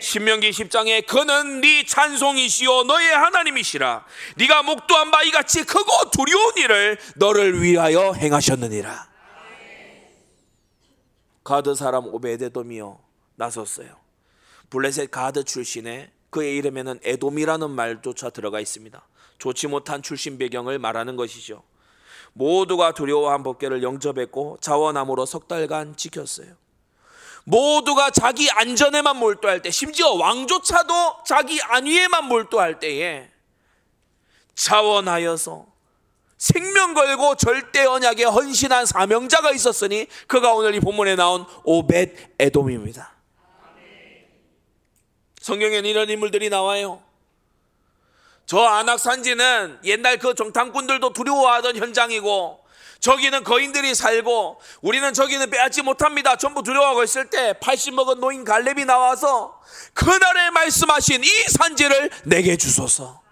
신명기 10장에 그는 네 찬송이시요 너의 하나님이시라. 네가 목도한 바 이같이 크고 두려운 일을 너를 위하여 행하셨느니라. 가드 사람 오베데돔이요 나섰어요. 블레셋 가드 출신의 그의 이름에는 에돔이라는 말조차 들어가 있습니다. 좋지 못한 출신 배경을 말하는 것이죠. 모두가 두려워한 법궤를 영접했고 자원함으로 석 달간 지켰어요 모두가 자기 안전에만 몰두할 때, 심지어 왕조차도 자기 안위에만 몰두할 때에 자원하여서 생명 걸고 절대 언약에 헌신한 사명자가 있었으니 그가 오늘 이 본문에 나온 오벳 에돔입니다. 성경에는 이런 인물들이 나와요. 저 안악산지는 옛날 그 정탐꾼들도 두려워하던 현장이고 저기는 거인들이 살고 우리는 저기는 빼앗지 못합니다. 전부 두려워하고 있을 때 80 먹은 노인 갈렙이 나와서 그날에 말씀하신 이 산지를 내게 주소서.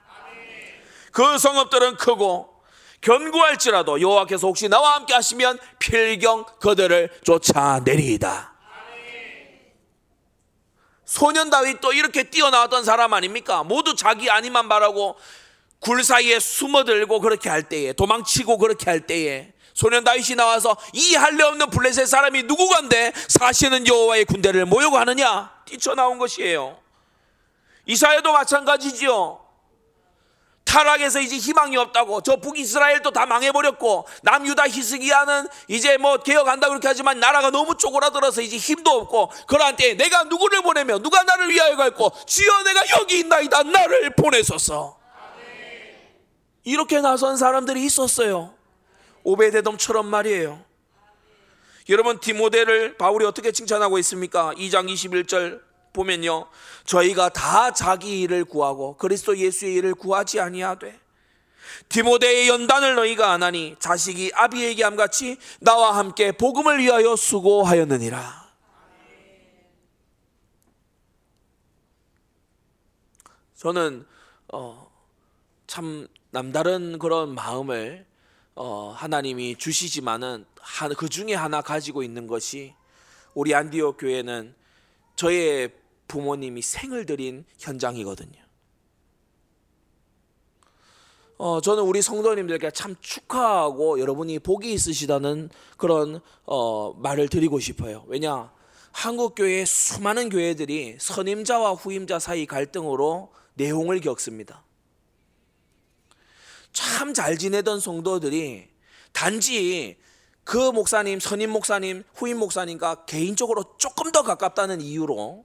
그 성읍들은 크고 견고할지라도 여호와께서 혹시 나와 함께 하시면 필경 그들을 쫓아내리이다. 소년 다윗도 이렇게 뛰어나왔던 사람 아닙니까? 모두 자기 아니만 바라고 굴 사이에 숨어들고 그렇게 할 때에 도망치고 그렇게 할 때에 소년 다윗이 나와서 이 할례 없는 블레셋 사람이 누구간데 사시는 여호와의 군대를 모여고 하느냐? 뛰쳐나온 것이에요. 이사야도 마찬가지지요. 타락에서 이제 희망이 없다고 저 북이스라엘도 다 망해버렸고 남유다 히스기야는 이제 뭐 개혁한다 그렇게 하지만 나라가 너무 쪼그라들어서 이제 힘도 없고 그러한 때에 내가 누구를 보내며 누가 나를 위하여 갈고 주여 내가 여기 있나이다. 나를 보내소서. 이렇게 나선 사람들이 있었어요 오베데돔처럼 말이에요. 여러분 디모데를 바울이 어떻게 칭찬하고 있습니까? 2장 21절 보면요. 저희가 다 자기 일을 구하고 그리스도 예수의 일을 구하지 아니하되 디모데의 연단을 너희가 안 하니 자식이 아비에게 함같이 나와 함께 복음을 위하여 수고하였느니라. 저는 어, 참 남다른 그런 마음을 어, 하나님이 주시지만은 그 중에 하나 가지고 있는 것이 우리 안디옥 교회는 저의 부모님이 생을 들인 현장이거든요. 어, 저는 우리 성도님들께 참 축하하고 여러분이 복이 있으시다는 그런 어, 말을 드리고 싶어요. 왜냐? 한국 교회의 수많은 교회들이 선임자와 후임자 사이 갈등으로 내용을 겪습니다. 참 잘 지내던 성도들이 단지 그 목사님, 선임 목사님, 후임 목사님과 개인적으로 조금 더 가깝다는 이유로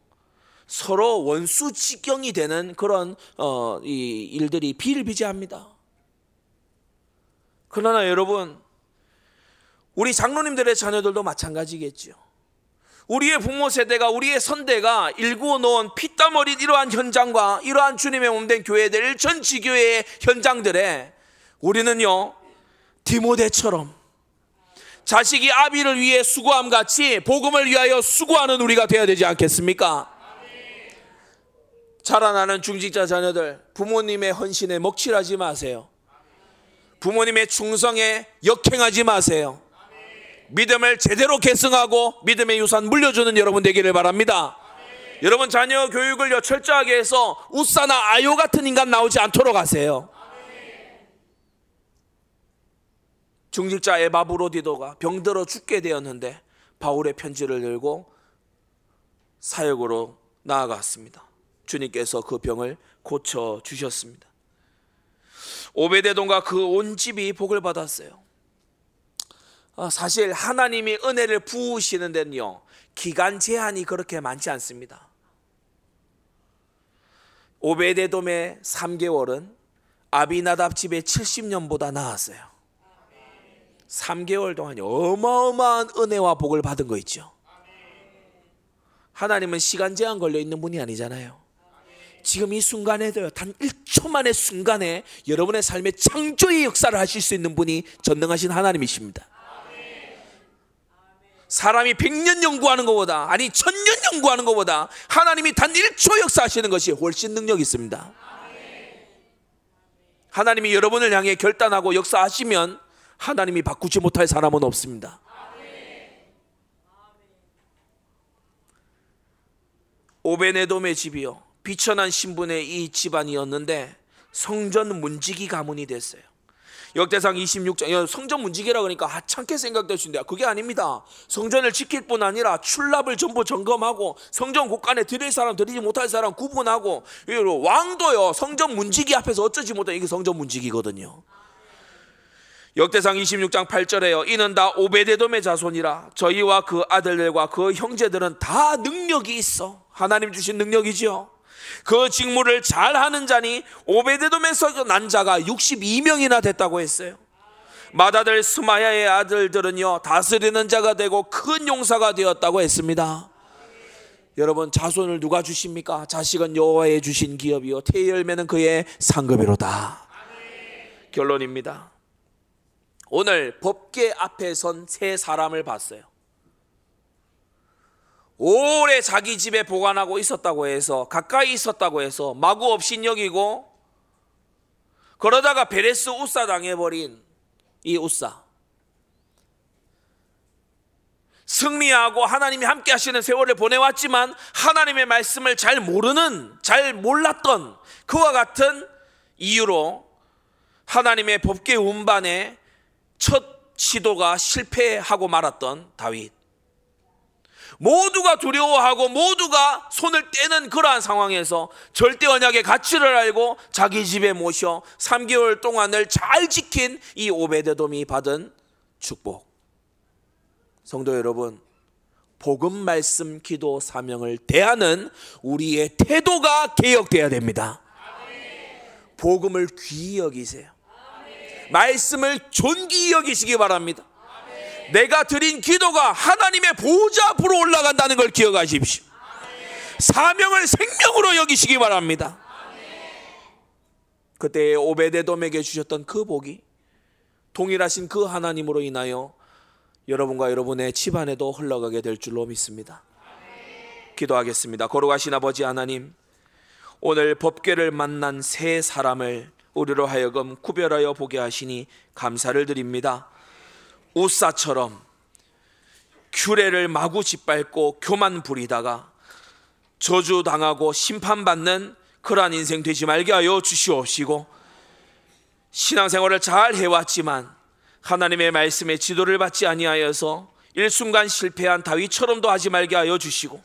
서로 원수 직경이 되는 그런 어, 이 일들이 비일비재합니다. 그러나 여러분, 우리 장로님들의 자녀들도 마찬가지겠죠. 우리의 부모 세대가 우리의 선대가 일구어 놓은 피땀 어린 이러한 현장과 이러한 주님의 몸된 교회들 전 지교회의 현장들에 우리는요, 디모데처럼 자식이 아비를 위해 수고함 같이 복음을 위하여 수고하는 우리가 되어야 되지 않겠습니까? 자라나는 중직자 자녀들, 부모님의 헌신에 먹칠하지 마세요. 부모님의 충성에 역행하지 마세요. 믿음을 제대로 계승하고 믿음의 유산 물려주는 여러분 되기를 바랍니다. 여러분 자녀 교육을 철저하게 해서 우사나 아요 같은 인간 나오지 않도록 하세요. 중직자 에바브로디도가 병들어 죽게 되었는데 바울의 편지를 들고 사역으로 나아갔습니다. 주님께서 그 병을 고쳐 주셨습니다. 오베데돈과 그 온 집이 복을 받았어요. 아, 사실 하나님이 은혜를 부으시는 데는요 기간 제한이 그렇게 많지 않습니다. 오베데돔의 3개월은 아비나답 집의 70년보다 나았어요. 3개월 동안 어마어마한 은혜와 복을 받은 거 있죠. 하나님은 시간 제한 걸려 있는 분이 아니잖아요. 지금 이 순간에도요, 단 1초만의 순간에 여러분의 삶의 창조의 역사를 하실 수 있는 분이 전능하신 하나님이십니다. 사람이 100년 연구하는 것보다, 아니, 1000년 연구하는 것보다 하나님이 단 1초 역사하시는 것이 훨씬 능력이 있습니다. 하나님이 여러분을 향해 결단하고 역사하시면 하나님이 바꾸지 못할 사람은 없습니다. 오베네돔의 집이요. 비천한 신분의 이 집안이었는데 성전 문지기 가문이 됐어요. 역대상 26장 성전 문지기라 그러니까 하찮게 생각될 수 있는데 그게 아닙니다. 성전을 지킬 뿐 아니라 출납을 전부 점검하고 성전 곳간에 드릴 사람 드리지 못할 사람 구분하고 왕도요 성전 문지기 앞에서 어쩌지 못해 이게 성전 문지기거든요. 역대상 26장 8절에요. 이는 다 오베데돔의 자손이라 저희와 그 아들들과 그 형제들은 다 능력이 있어. 하나님 주신 능력이지요. 그 직무를 잘 하는 자니 오베데돔에서 난 자가 62명이나 됐다고 했어요. 마다들 스마야의 아들들은요 다스리는 자가 되고 큰 용사가 되었다고 했습니다. 여러분 자손을 누가 주십니까? 자식은 여호와의 주신 기업이요 태의 열매는 그의 상급이로다. 결론입니다. 오늘 법계 앞에 선 세 사람을 봤어요. 오래 자기 집에 보관하고 있었다고 해서 가까이 있었다고 해서 마구 없인 여기고 그러다가 베레스 우사 당해버린 이 우사 승리하고 하나님이 함께 하시는 세월을 보내왔지만 하나님의 말씀을 잘 모르는 잘 몰랐던 그와 같은 이유로 하나님의 법계 운반에 첫 시도가 실패하고 말았던 다윗. 모두가 두려워하고 모두가 손을 떼는 그러한 상황에서 절대 언약의 가치를 알고 자기 집에 모셔 3개월 동안을 잘 지킨 이 오베데돔이 받은 축복. 성도 여러분, 복음 말씀 기도 사명을 대하는 우리의 태도가 개혁돼야 됩니다. 복음을 귀히 여기세요. 말씀을 존귀히 여기시기 바랍니다. 내가 드린 기도가 하나님의 보좌 앞으로 올라간다는 걸 기억하십시오. 사명을 생명으로 여기시기 바랍니다. 그때 오베데돔에게 주셨던 그 복이 동일하신 그 하나님으로 인하여 여러분과 여러분의 집안에도 흘러가게 될 줄로 믿습니다. 기도하겠습니다. 거룩하신 아버지 하나님, 오늘 법궤를 만난 세 사람을 우리로 하여금 구별하여 보게 하시니 감사를 드립니다. 우사처럼 규례를 마구 짓밟고 교만 부리다가 저주당하고 심판받는 그러한 인생 되지 말게 하여 주시옵시고 신앙생활을 잘 해왔지만 하나님의 말씀에 지도를 받지 아니하여서 일순간 실패한 다윗처럼도 하지 말게 하여 주시고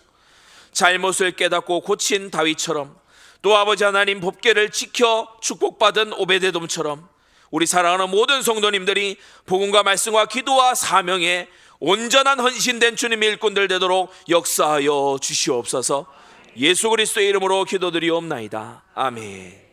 잘못을 깨닫고 고친 다윗처럼 또 아버지 하나님 법계를 지켜 축복받은 오베데돔처럼 우리 사랑하는 모든 성도님들이 복음과 말씀과 기도와 사명에 온전한 헌신된 주님의 일꾼들 되도록 역사하여 주시옵소서. 예수 그리스도의 이름으로 기도드리옵나이다. 아멘.